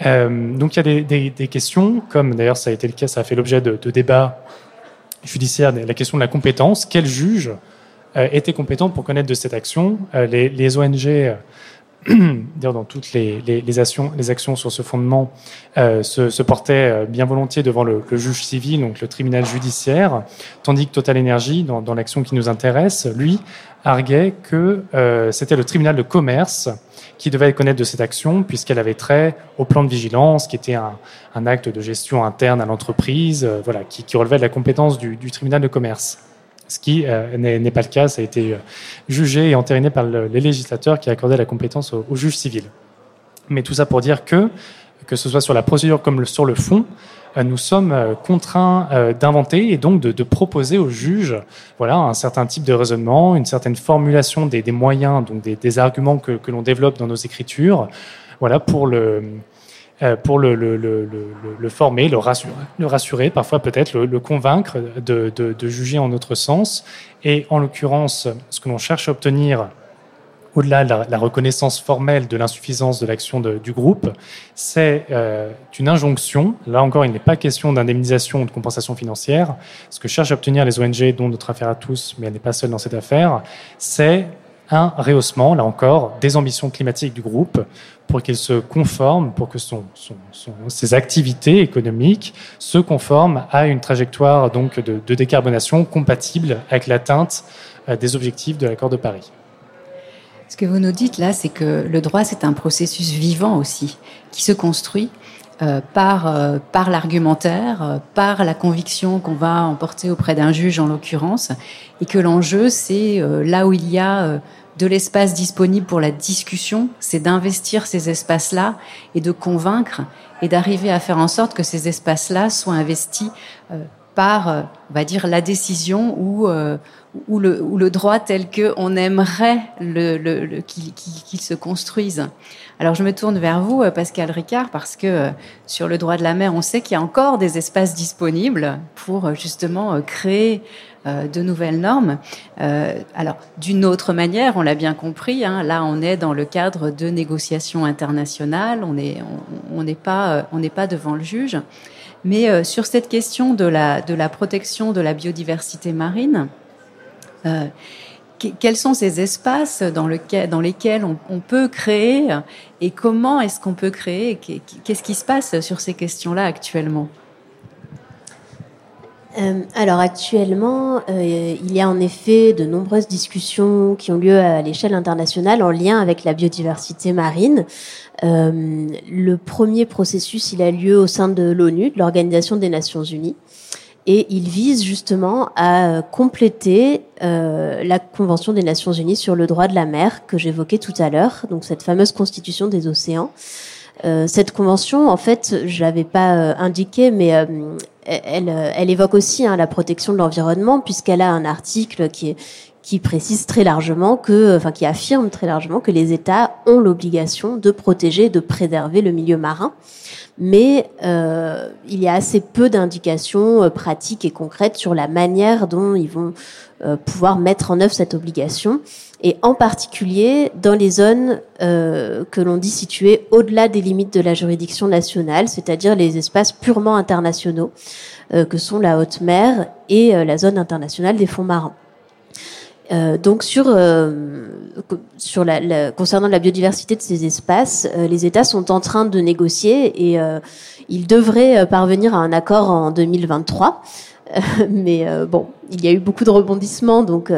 Euh, donc il y a des, questions, comme d'ailleurs ça a été le cas, ça a fait l'objet de, débats judiciaires, la question de la compétence. Quel juge euh, était compétent pour connaître de cette action? Euh, les, ONG, dans toutes les, les, actions, les actions sur ce fondement, se, se, portaient bien volontiers devant le, juge civil, donc le tribunal judiciaire, tandis que Total Energy, dans, l'action qui nous intéresse, lui, arguait que c'était le tribunal de commerce qui devait connaître de cette action puisqu'elle avait trait au plan de vigilance, qui était un, acte de gestion interne à l'entreprise, euh, voilà, qui, relevait de la compétence du tribunal de commerce. Ce qui euh, n'est pas le cas, ça a été euh, jugé et entériné par le, les législateurs qui accordaient la compétence au, au juge civil. Mais tout ça pour dire que, que ce soit sur la procédure comme sur le fond, euh, nous sommes contraints d'inventer et donc de, proposer au juge voilà, un certain type de raisonnement, une certaine formulation des, moyens, donc des, arguments que, l'on développe dans nos écritures, voilà, pour le, pour le, le, former, le rassurer, le rassurer parfois peut-être le, convaincre de, de, juger en notre sens. Et en l'occurrence, ce que l'on cherche à obtenir au-delà de la, reconnaissance formelle de l'insuffisance de l'action du groupe, c'est euh, une injonction. Là encore, il n'est pas question d'indemnisation ou de compensation financière. Ce que cherchent à obtenir les ONG, dont notre affaire à tous, mais elle n'est pas seule dans cette affaire, c'est un rehaussement, là encore, des ambitions climatiques du groupe pour qu'il se conforme, pour que ses activités économiques se conforment à une trajectoire donc de, de décarbonation compatible avec l'atteinte euh, des objectifs de l'accord de Paris. Ce que vous nous dites là, c'est que le droit, c'est un processus vivant aussi, qui se construit euh, par, euh, par l'argumentaire, euh, par la conviction qu'on va emporter auprès d'un juge en l'occurrence, et que l'enjeu, c'est là où il y a de l'espace disponible pour la discussion, c'est d'investir ces espaces-là et de convaincre et d'arriver à faire en sorte que ces espaces-là soient investis par, on va dire, la décision ou, ou le, ou le droit tel que on aimerait le, le, qu'il se construise. Alors je me tourne vers vous, euh, Pascal Ricard, parce que euh, sur le droit de la mer, on sait qu'il y a encore des espaces disponibles pour euh, justement créer de nouvelles normes. alors d'une autre manière, on l'a bien compris, hein, là on est dans le cadre de négociations internationales, on n'est on, pas on n'est pas devant le juge. Mais sur cette question de la de la protection de la biodiversité marine, euh, quels sont ces espaces dans, lesquels on, peut créer et comment est-ce qu'on peut créer Qu'est-ce qui se passe sur ces questions-là actuellement? Euh, alors actuellement, euh, il y a en effet de nombreuses discussions qui ont lieu à l'échelle internationale en lien avec la biodiversité marine. le premier processus, il a lieu au sein de l'ONU, de l'Organisation des Nations Unies et il vise justement à compléter euh, la Convention des Nations Unies sur le droit de la mer que j'évoquais tout à l'heure, donc cette fameuse constitution des océans. cette convention, en fait, je l'avais pas indiqué, mais elle, elle, évoque aussi hein, la protection de l'environnement puisqu'elle a un article qui est qui précise très largement que, enfin, qui affirme très largement que les États ont l'obligation de protéger et de préserver le milieu marin. Mais euh, il y a assez peu d'indications euh, pratiques et concrètes sur la manière dont ils vont euh, pouvoir mettre en œuvre cette obligation, et en particulier dans les zones que l'on dit situées au-delà des limites de la juridiction nationale, c'est-à-dire les espaces purement internationaux, que sont la haute mer et la zone internationale des fonds marins. Euh, donc sur euh, la, concernant la biodiversité de ces espaces, euh, les États sont en train de négocier et ils devraient parvenir à un accord en 2023. mais bon, il y a eu beaucoup de rebondissements, donc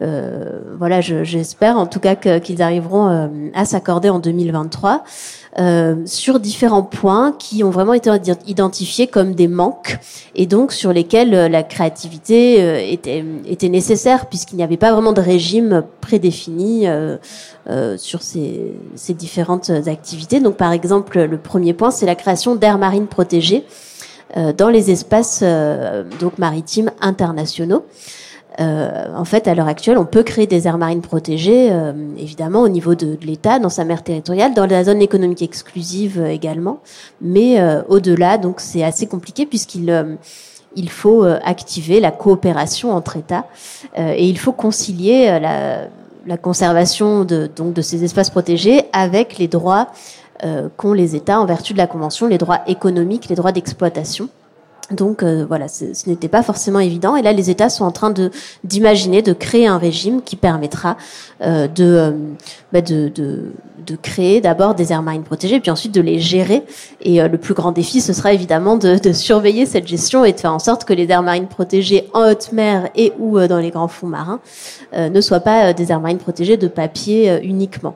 voilà, j'espère en tout cas qu'ils arriveront à s'accorder en 2023. Euh, sur différents points qui ont vraiment été identifiés comme des manques et donc sur lesquels euh, la créativité euh, était, était nécessaire puisqu'il n'y avait pas vraiment de régime prédéfini sur ces, ces différentes activités. Donc par exemple, le premier point, c'est la création d'aires marines protégées dans les espaces donc maritimes internationaux. Euh, en fait, à l'heure actuelle, on peut créer des aires marines protégées, euh, évidemment, au niveau de, l'État, dans sa mer territoriale, dans la zone économique exclusive euh, également. Mais au-delà, donc, c'est assez compliqué puisqu'il il faut activer la coopération entre États et il faut concilier la, la conservation de, donc, de ces espaces protégés avec les droits qu'ont les États en vertu de la Convention, les droits économiques, les droits d'exploitation. Donc euh, voilà, ce n'était pas forcément évident. Et là, les États sont en train de d'imaginer, de créer un régime qui permettra euh, de, euh, bah de, de, de, créer d'abord des aires marines protégées, puis ensuite de les gérer. Et le plus grand défi, ce sera évidemment de, de, surveiller cette gestion et de faire en sorte que les aires marines protégées en haute mer et ou dans les grands fonds marins ne soient pas des aires marines protégées de papier uniquement.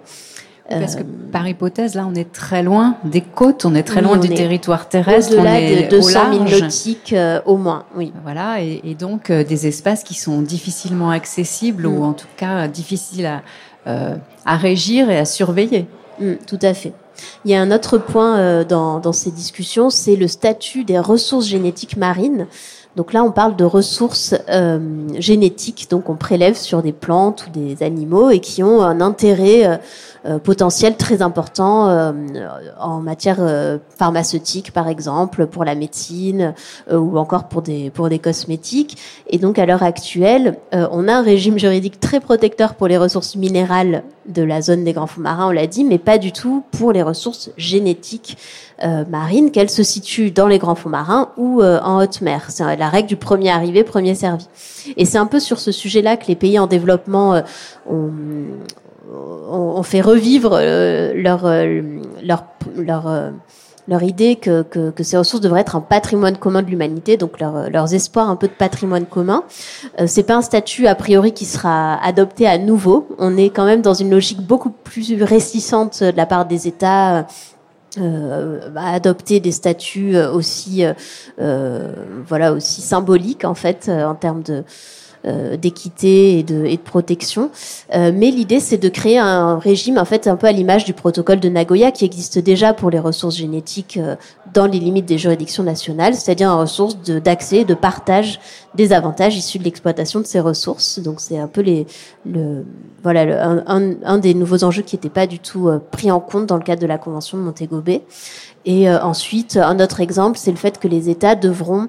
Parce que par hypothèse, là, on est très loin des côtes, on est très loin du territoire terrestre. Au-delà de 200 000 nautiques euh, au moins, oui. Voilà, et, et donc euh, des espaces qui sont difficilement accessibles ou mm. en tout cas difficiles à, euh, à régir et à surveiller. Mm, tout à fait. Il y a un autre point dans, dans ces discussions, c'est le statut des ressources génétiques marines. Donc là, on parle de ressources euh, génétiques, donc on prélève sur des plantes ou des animaux et qui ont un intérêt euh, euh, potentiel très important en matière pharmaceutique, par exemple, pour la médecine ou encore pour des pour des cosmétiques. Et donc à l'heure actuelle, on a un régime juridique très protecteur pour les ressources minérales de la zone des grands fonds marins, on l'a dit, mais pas du tout pour les ressources génétiques marines, qu'elles se situent dans les grands fonds marins ou en haute mer. C'est la règle du premier arrivé, premier servi. Et c'est un peu sur ce sujet-là que les pays en développement euh, ont, ont, fait revivre euh, leur, euh, leur, leur, leur idée que, que, ces ressources devraient être un patrimoine commun de l'humanité, donc leur, leurs espoirs un peu de patrimoine commun. Euh, c'est pas un statut a priori qui sera adopté à nouveau. On est quand même dans une logique beaucoup plus réticente de la part des États euh, adopter des statuts euh, aussi euh, euh, voilà aussi symboliques en fait en termes de euh, d'équité et de, et de protection. Euh, mais l'idée, c'est de créer un régime, en fait, un peu à l'image du protocole de Nagoya, qui existe déjà pour les ressources génétiques euh, dans les limites des juridictions nationales, c'est-à-dire une ressource d'accès, de, partage des avantages issus de l'exploitation de ces ressources. Donc c'est un peu les, le, voilà, le, un, un, des nouveaux enjeux qui n'était pas du tout pris en compte dans le cadre de la Convention de Montego Bay. Et ensuite, un autre exemple, c'est le fait que les États devront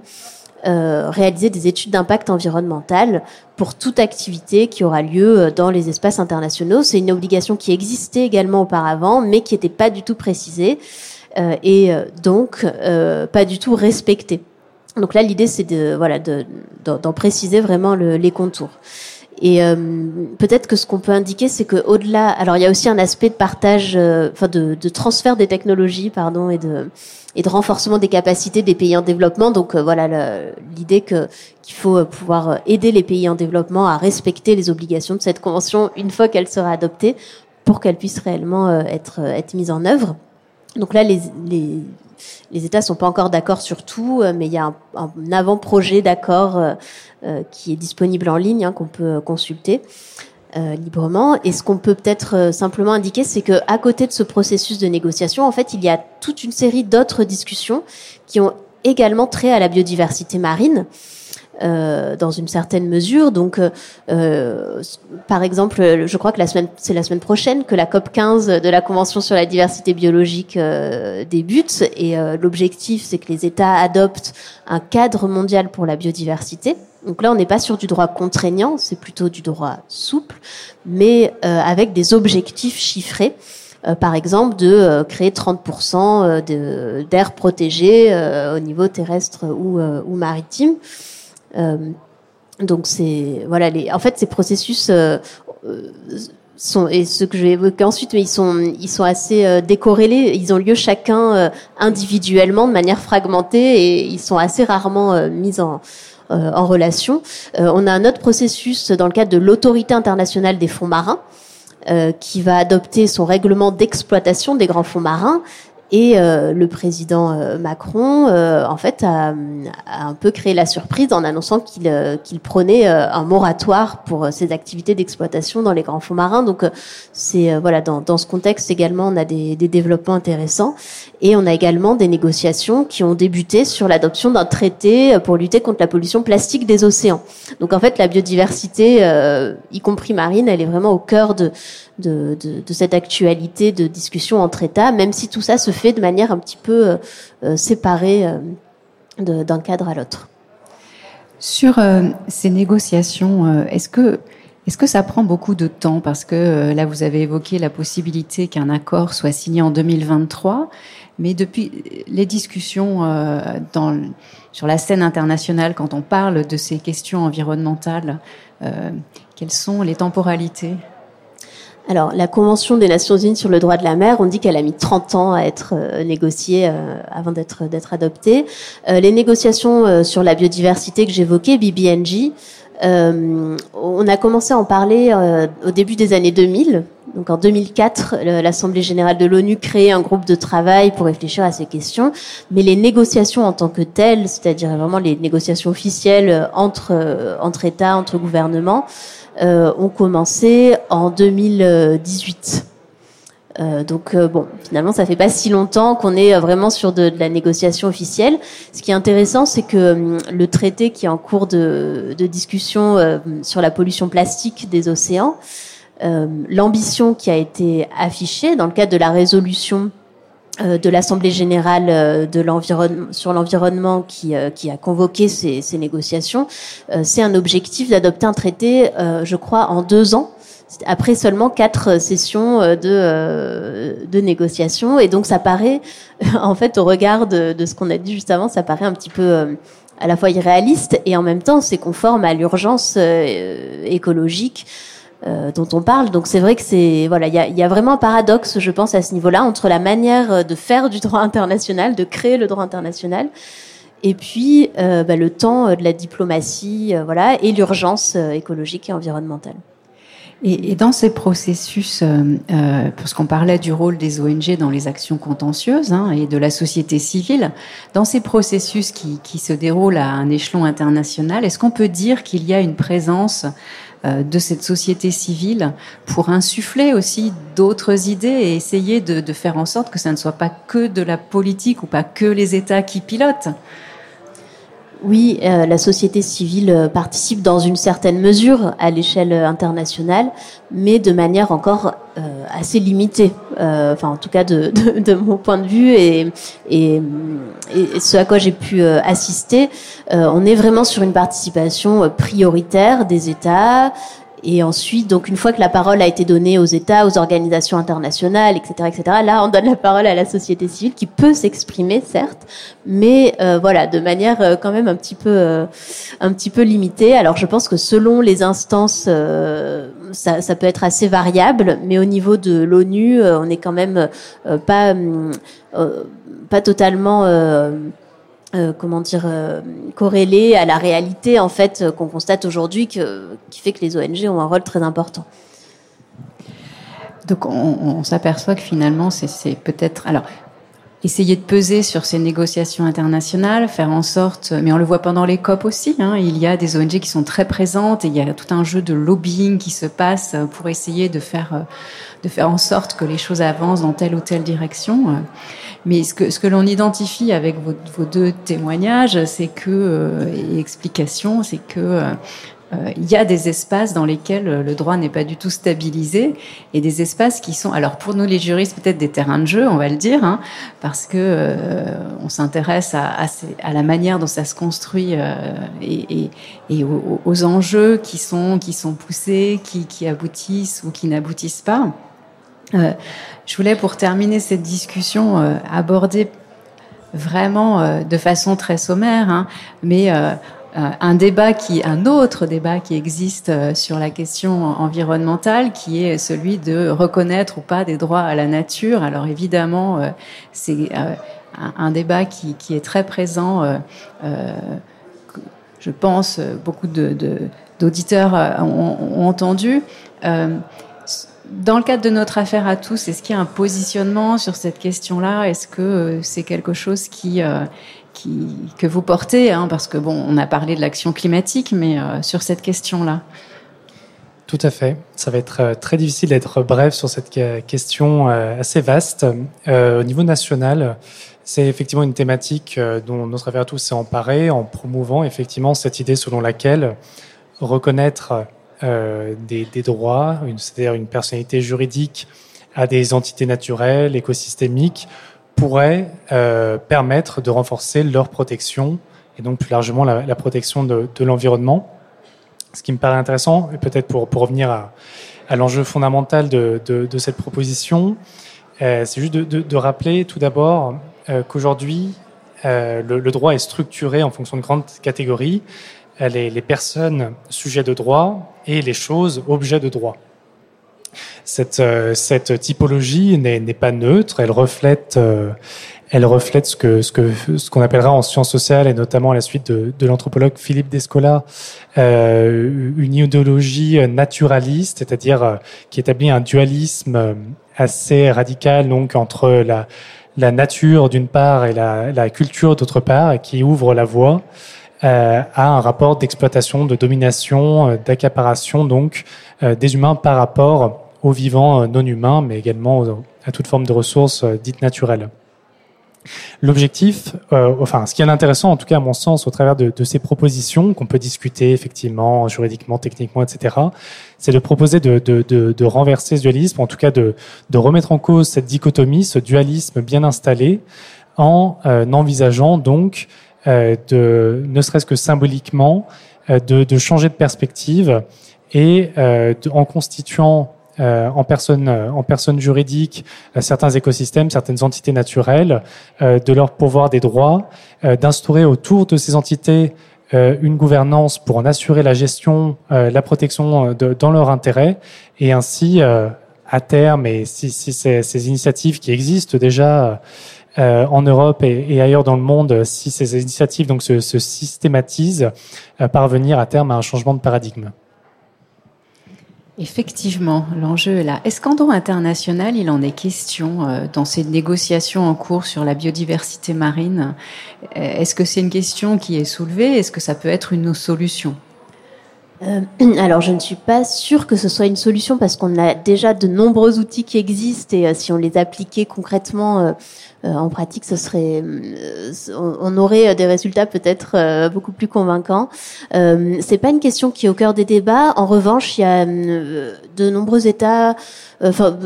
euh, réaliser des études d'impact environnemental pour toute activité qui aura lieu euh, dans les espaces internationaux. C'est une obligation qui existait également auparavant, mais qui n'était pas du tout précisée euh, et donc pas du tout respectée. Donc là, l'idée, c'est de voilà d'en préciser vraiment le, les contours. Et peut-être que ce qu'on peut indiquer, c'est que au-delà, alors il y a aussi un aspect de partage, enfin de, de, transfert des technologies, pardon, et de et de renforcement des capacités des pays en développement. Donc euh, voilà l'idée que qu'il faut euh, pouvoir euh, aider les pays en développement à respecter les obligations de cette convention une fois qu'elle sera adoptée pour qu'elle puisse réellement être être mise en œuvre. Donc là les les les États sont pas encore d'accord sur tout, mais il y a un, avant-projet d'accord qui est disponible en ligne hein, qu'on peut consulter. librement. Et ce qu'on peut peut-être simplement indiquer, c'est que à côté de ce processus de négociation, en fait, il y a toute une série d'autres discussions qui ont également trait à la biodiversité marine. Euh, dans une certaine mesure. Donc, euh, euh, par exemple, je crois que c'est la semaine prochaine que la COP 15 de la Convention sur la diversité biologique débute. Et l'objectif, c'est que les États adoptent un cadre mondial pour la biodiversité. Donc là, on n'est pas sur du droit contraignant, c'est plutôt du droit souple, mais avec des objectifs chiffrés. par exemple, de créer 30% d'air protégé au niveau terrestre ou, ou maritime. Euh, donc c'est voilà en fait ces processus euh, euh, sont, et ce que je vais évoquer ensuite, mais ils sont, ils sont assez décorrélés. Ils ont lieu chacun individuellement, de manière fragmentée, et ils sont assez rarement mis en, en relation. on a un autre processus dans le cadre de l'autorité internationale des fonds marins, qui va adopter son règlement d'exploitation des grands fonds marins et euh, le président euh, Macron, euh, en fait, a, a, un peu créé la surprise en annonçant qu'il qu'il prenait un moratoire pour ses activités d'exploitation dans les grands fonds marins. Donc, c'est voilà, dans, dans, ce contexte également, on a des, des, développements intéressants et on a également des négociations qui ont débuté sur l'adoption d'un traité pour lutter contre la pollution plastique des océans. Donc, en fait, la biodiversité, y compris marine, elle est vraiment au cœur de de, cette actualité de discussion entre États, même si tout ça se fait de manière un petit peu euh, euh, séparée euh, d'un cadre à l'autre. Sur ces négociations, est-ce que est-ce que ça prend beaucoup de temps? Parce que là, vous avez évoqué la possibilité qu'un accord soit signé en 2023, mais depuis les discussions sur la scène internationale, quand on parle de ces questions environnementales, quelles sont les temporalités? Alors, la Convention des Nations Unies sur le droit de la mer, on dit qu'elle a mis 30 ans à être euh, négociée euh, avant d'être adoptée. Euh, les négociations sur la biodiversité que j'évoquais, BBNG, on a commencé à en parler au début des années 2000. Donc en 2004, l'Assemblée générale de l'ONU crée un groupe de travail pour réfléchir à ces questions. Mais les négociations en tant que telles, c'est-à-dire vraiment les négociations officielles entre entre États, entre gouvernements, ont commencé en 2018. Euh, donc euh, bon, finalement, ça fait pas si longtemps qu'on est vraiment sur de, la négociation officielle. Ce qui est intéressant, c'est que hum, le traité qui est en cours de, discussion sur la pollution plastique des océans, l'ambition qui a été affichée dans le cadre de la résolution euh, de l'Assemblée générale euh, de sur l'environnement qui, euh, qui a convoqué ces, ces négociations, c'est un objectif d'adopter un traité, je crois, en deux ans après seulement quatre sessions de, de négociations. Et donc ça paraît, en fait, au regard de, de ce qu'on a dit juste avant, ça paraît un petit peu à la fois irréaliste et en même temps c'est conforme à l'urgence écologique euh, dont on parle. Donc c'est vrai que c'est voilà, il y a, vraiment un paradoxe, je pense, à ce niveau-là entre la manière euh, de faire du droit international, de créer le droit international, et puis euh, bah, le temps de la diplomatie, voilà, et l'urgence écologique et environnementale. Et, dans ces processus, parce qu'on parlait du rôle des ONG dans les actions contentieuses hein, et de la société civile, dans ces processus qui, qui se déroulent à un échelon international, est-ce qu'on peut dire qu'il y a une présence de cette société civile pour insuffler aussi d'autres idées et essayer de, faire en sorte que ça ne soit pas que de la politique ou pas que les États qui pilotent. Oui, euh, la société civile euh, participe dans une certaine mesure à l'échelle internationale, mais de manière encore euh, assez limitée. enfin, en tout cas, de, de, de, mon point de vue et, et, et ce à quoi j'ai pu assister, on est vraiment sur une participation prioritaire des États, et ensuite, donc une fois que la parole a été donnée aux États, aux organisations internationales, etc., etc., là, on donne la parole à la société civile qui peut s'exprimer, certes, mais euh, voilà, de manière euh, quand même un petit peu, euh, un petit peu limitée. Alors, je pense que selon les instances, ça, ça, peut être assez variable, mais au niveau de l'ONU, on n'est quand même pas, pas totalement euh, comment dire, euh, corrélé à la réalité en fait euh, qu'on constate aujourd'hui, qui fait que les ONG ont un rôle très important. Donc on, on s'aperçoit que finalement c'est peut-être alors essayer de peser sur ces négociations internationales, faire en sorte, mais on le voit pendant les COP aussi, hein, il y a des ONG qui sont très présentes et il y a tout un jeu de lobbying qui se passe pour essayer de faire, de faire en sorte que les choses avancent dans telle ou telle direction. Mais ce que, ce que l'on identifie avec vos, vos, deux témoignages, c'est que, et explications, c'est que euh, il y a des espaces dans lesquels euh, le droit n'est pas du tout stabilisé et des espaces qui sont, alors pour nous les juristes, peut-être des terrains de jeu, on va le dire, hein, parce que euh, on s'intéresse à, la manière dont ça se construit euh, et, aux, enjeux qui sont, qui sont poussés, qui, aboutissent ou qui n'aboutissent pas. Euh, je voulais, pour terminer cette discussion, euh, aborder vraiment de façon très sommaire, hein, mais euh, un débat qui, un autre débat qui existe euh, sur la question environnementale, qui est celui de reconnaître ou pas des droits à la nature. Alors évidemment, euh, c'est un, débat qui, est très présent. je pense beaucoup d'auditeurs ont, entendu. Dans le cadre de notre affaire à tous, est-ce qu'il y a un positionnement sur cette question-là? Est-ce que c'est quelque chose qui que vous portez, hein, parce que bon, on a parlé de l'action climatique, mais euh, sur cette question-là. Tout à fait. Ça va être euh, très difficile d'être bref sur cette question euh, assez vaste. Au niveau national, c'est effectivement une thématique dont notre affaire s'est emparé en promouvant effectivement cette idée selon laquelle reconnaître des, droits, c'est-à-dire une personnalité juridique à des entités naturelles, écosystémiques, pourrait euh, permettre de renforcer leur protection et donc plus largement la, protection de, l'environnement. Ce qui me paraît intéressant, et peut-être pour, pour revenir à, l'enjeu fondamental de, cette proposition, euh, c'est juste de, rappeler tout d'abord euh, qu'aujourd'hui, le, droit est structuré en fonction de grandes catégories, les personnes sujets de droit et les choses objets de droit cette, euh, cette typologie n'est pas neutre, elle reflète, euh, elle reflète ce que ce qu'on appellera en sciences sociales et notamment à la suite de, l'anthropologue Philippe Descola euh, une idéologie naturaliste, c'est-à-dire qui établit un dualisme assez radical donc entre la nature d'une part et la, culture d'autre part, et qui ouvre la voie à un rapport d'exploitation, de domination, d'accaparation donc des humains par rapport aux vivants euh, non humains, mais également à toute forme de ressources euh, dites naturelles. L'objectif, euh, enfin, ce qui est intéressant, en tout cas à mon sens, au travers de, ces propositions qu'on peut discuter effectivement, juridiquement, techniquement, etc., c'est de proposer de, renverser ce dualisme, en tout cas de, remettre en cause cette dichotomie, ce dualisme bien installé, en envisageant donc, de, ne serait-ce que symboliquement, de, changer de perspective et en constituant euh, en personne euh, en personne juridique euh, certains écosystèmes, certaines entités naturelles, euh, de leur pouvoir des droits, euh, d'instaurer autour de ces entités euh, une gouvernance pour en assurer la gestion, la protection de, dans leur intérêt, et ainsi à terme, et si, si ces, ces, initiatives qui existent déjà en Europe et, et, ailleurs dans le monde, si ces initiatives donc se, se systématisent, parvenir à terme à un changement de paradigme. Effectivement, l'enjeu est là. Est-ce qu'en droit international, il en est question euh, dans ces négociations en cours sur la biodiversité marine? Euh, Est-ce que c'est une question qui est soulevée? Est-ce que ça peut être une solution? Euh, alors, je ne suis pas sûre que ce soit une solution parce qu'on a déjà de nombreux outils qui existent et euh, si on les appliquait concrètement euh, euh en pratique, ce serait, on aurait des résultats peut-être beaucoup plus convaincants. c'est pas une question qui est au cœur des débats. En revanche, il y a de nombreux États, enfin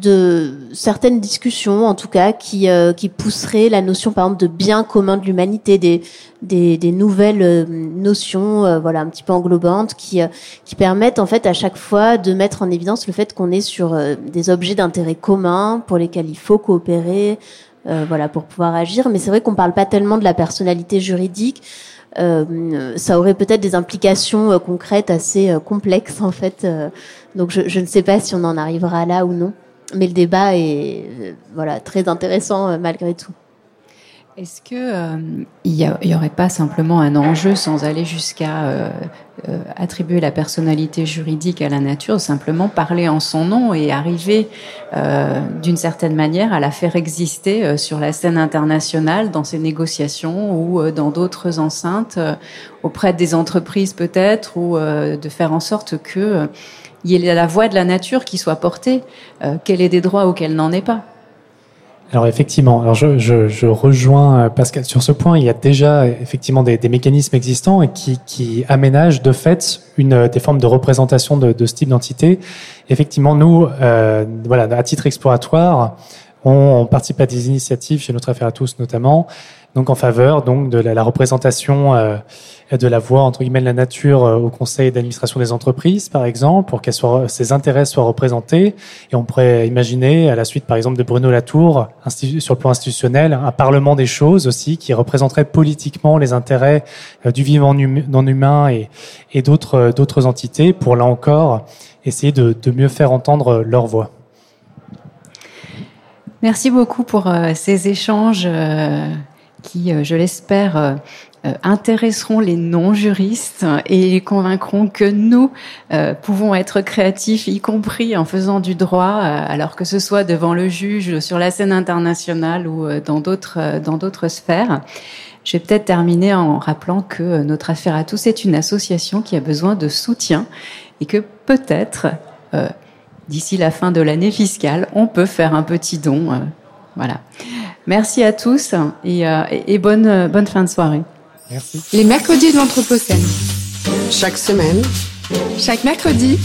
de certaines discussions, en tout cas, qui, euh, qui pousseraient la notion, par exemple, de bien commun de l'humanité, des, des, des, nouvelles euh, notions, euh, voilà, un petit peu englobantes, qui, euh, qui permettent, en fait, à chaque fois de mettre en évidence le fait qu'on est sur euh, des objets d'intérêt commun pour lesquels il faut coopérer, voilà, pour pouvoir agir. Mais c'est vrai qu'on parle pas tellement de la personnalité juridique. ça aurait peut-être des implications concrètes assez complexes, en fait. donc, je, je ne sais pas si on en arrivera là ou non mais le débat est voilà très intéressant euh, malgré tout. Est-ce que euh, n'y aurait pas simplement un enjeu sans aller jusqu'à euh, euh, attribuer la personnalité juridique à la nature, simplement parler en son nom et arriver d'une certaine manière à la faire exister sur la scène internationale, dans ses négociations ou dans d'autres enceintes, auprès des entreprises peut-être, ou de faire en sorte que il y ait la voix de la nature qui soit portée, qu'elle ait des droits ou qu'elle n'en ait pas. Alors effectivement, alors je, je, je, rejoins euh, Pascal sur ce point. Il y a déjà effectivement des, des mécanismes existants et qui, qui, aménagent de fait une euh, des formes de représentation de, de ce type d'entité. Effectivement, nous, euh, voilà, à titre exploratoire, on, on, participe à des initiatives chez notre affaire à tous notamment, donc en faveur donc de la, représentation. Euh, de la voix entre guillemets de la nature euh, au conseil d'administration des entreprises, par exemple, pour que ses intérêts soient représentés. Et on pourrait imaginer, à la suite, par exemple, de Bruno Latour, sur le plan institutionnel, un parlement des choses aussi qui représenterait politiquement les intérêts euh, du vivant non humain et, et d'autres d'autres entités pour là encore essayer de mieux faire entendre leur voix. Merci beaucoup pour ces échanges qui, je l'espère, euh, intéresseront les non-juristes et les convaincront que nous euh, pouvons être créatifs, y compris en faisant du droit, euh, alors que ce soit devant le juge, sur la scène internationale ou dans d'autres dans d'autres sphères. Je vais peut-être terminer en rappelant que notre affaire à tous est une association qui a besoin de soutien et que peut-être d'ici la fin de l'année fiscale, on peut faire un petit don. voilà. Merci à tous et, et bonne bonne fin de soirée. Les mercredis de l'Anthropocène. Chaque semaine. Chaque mercredi.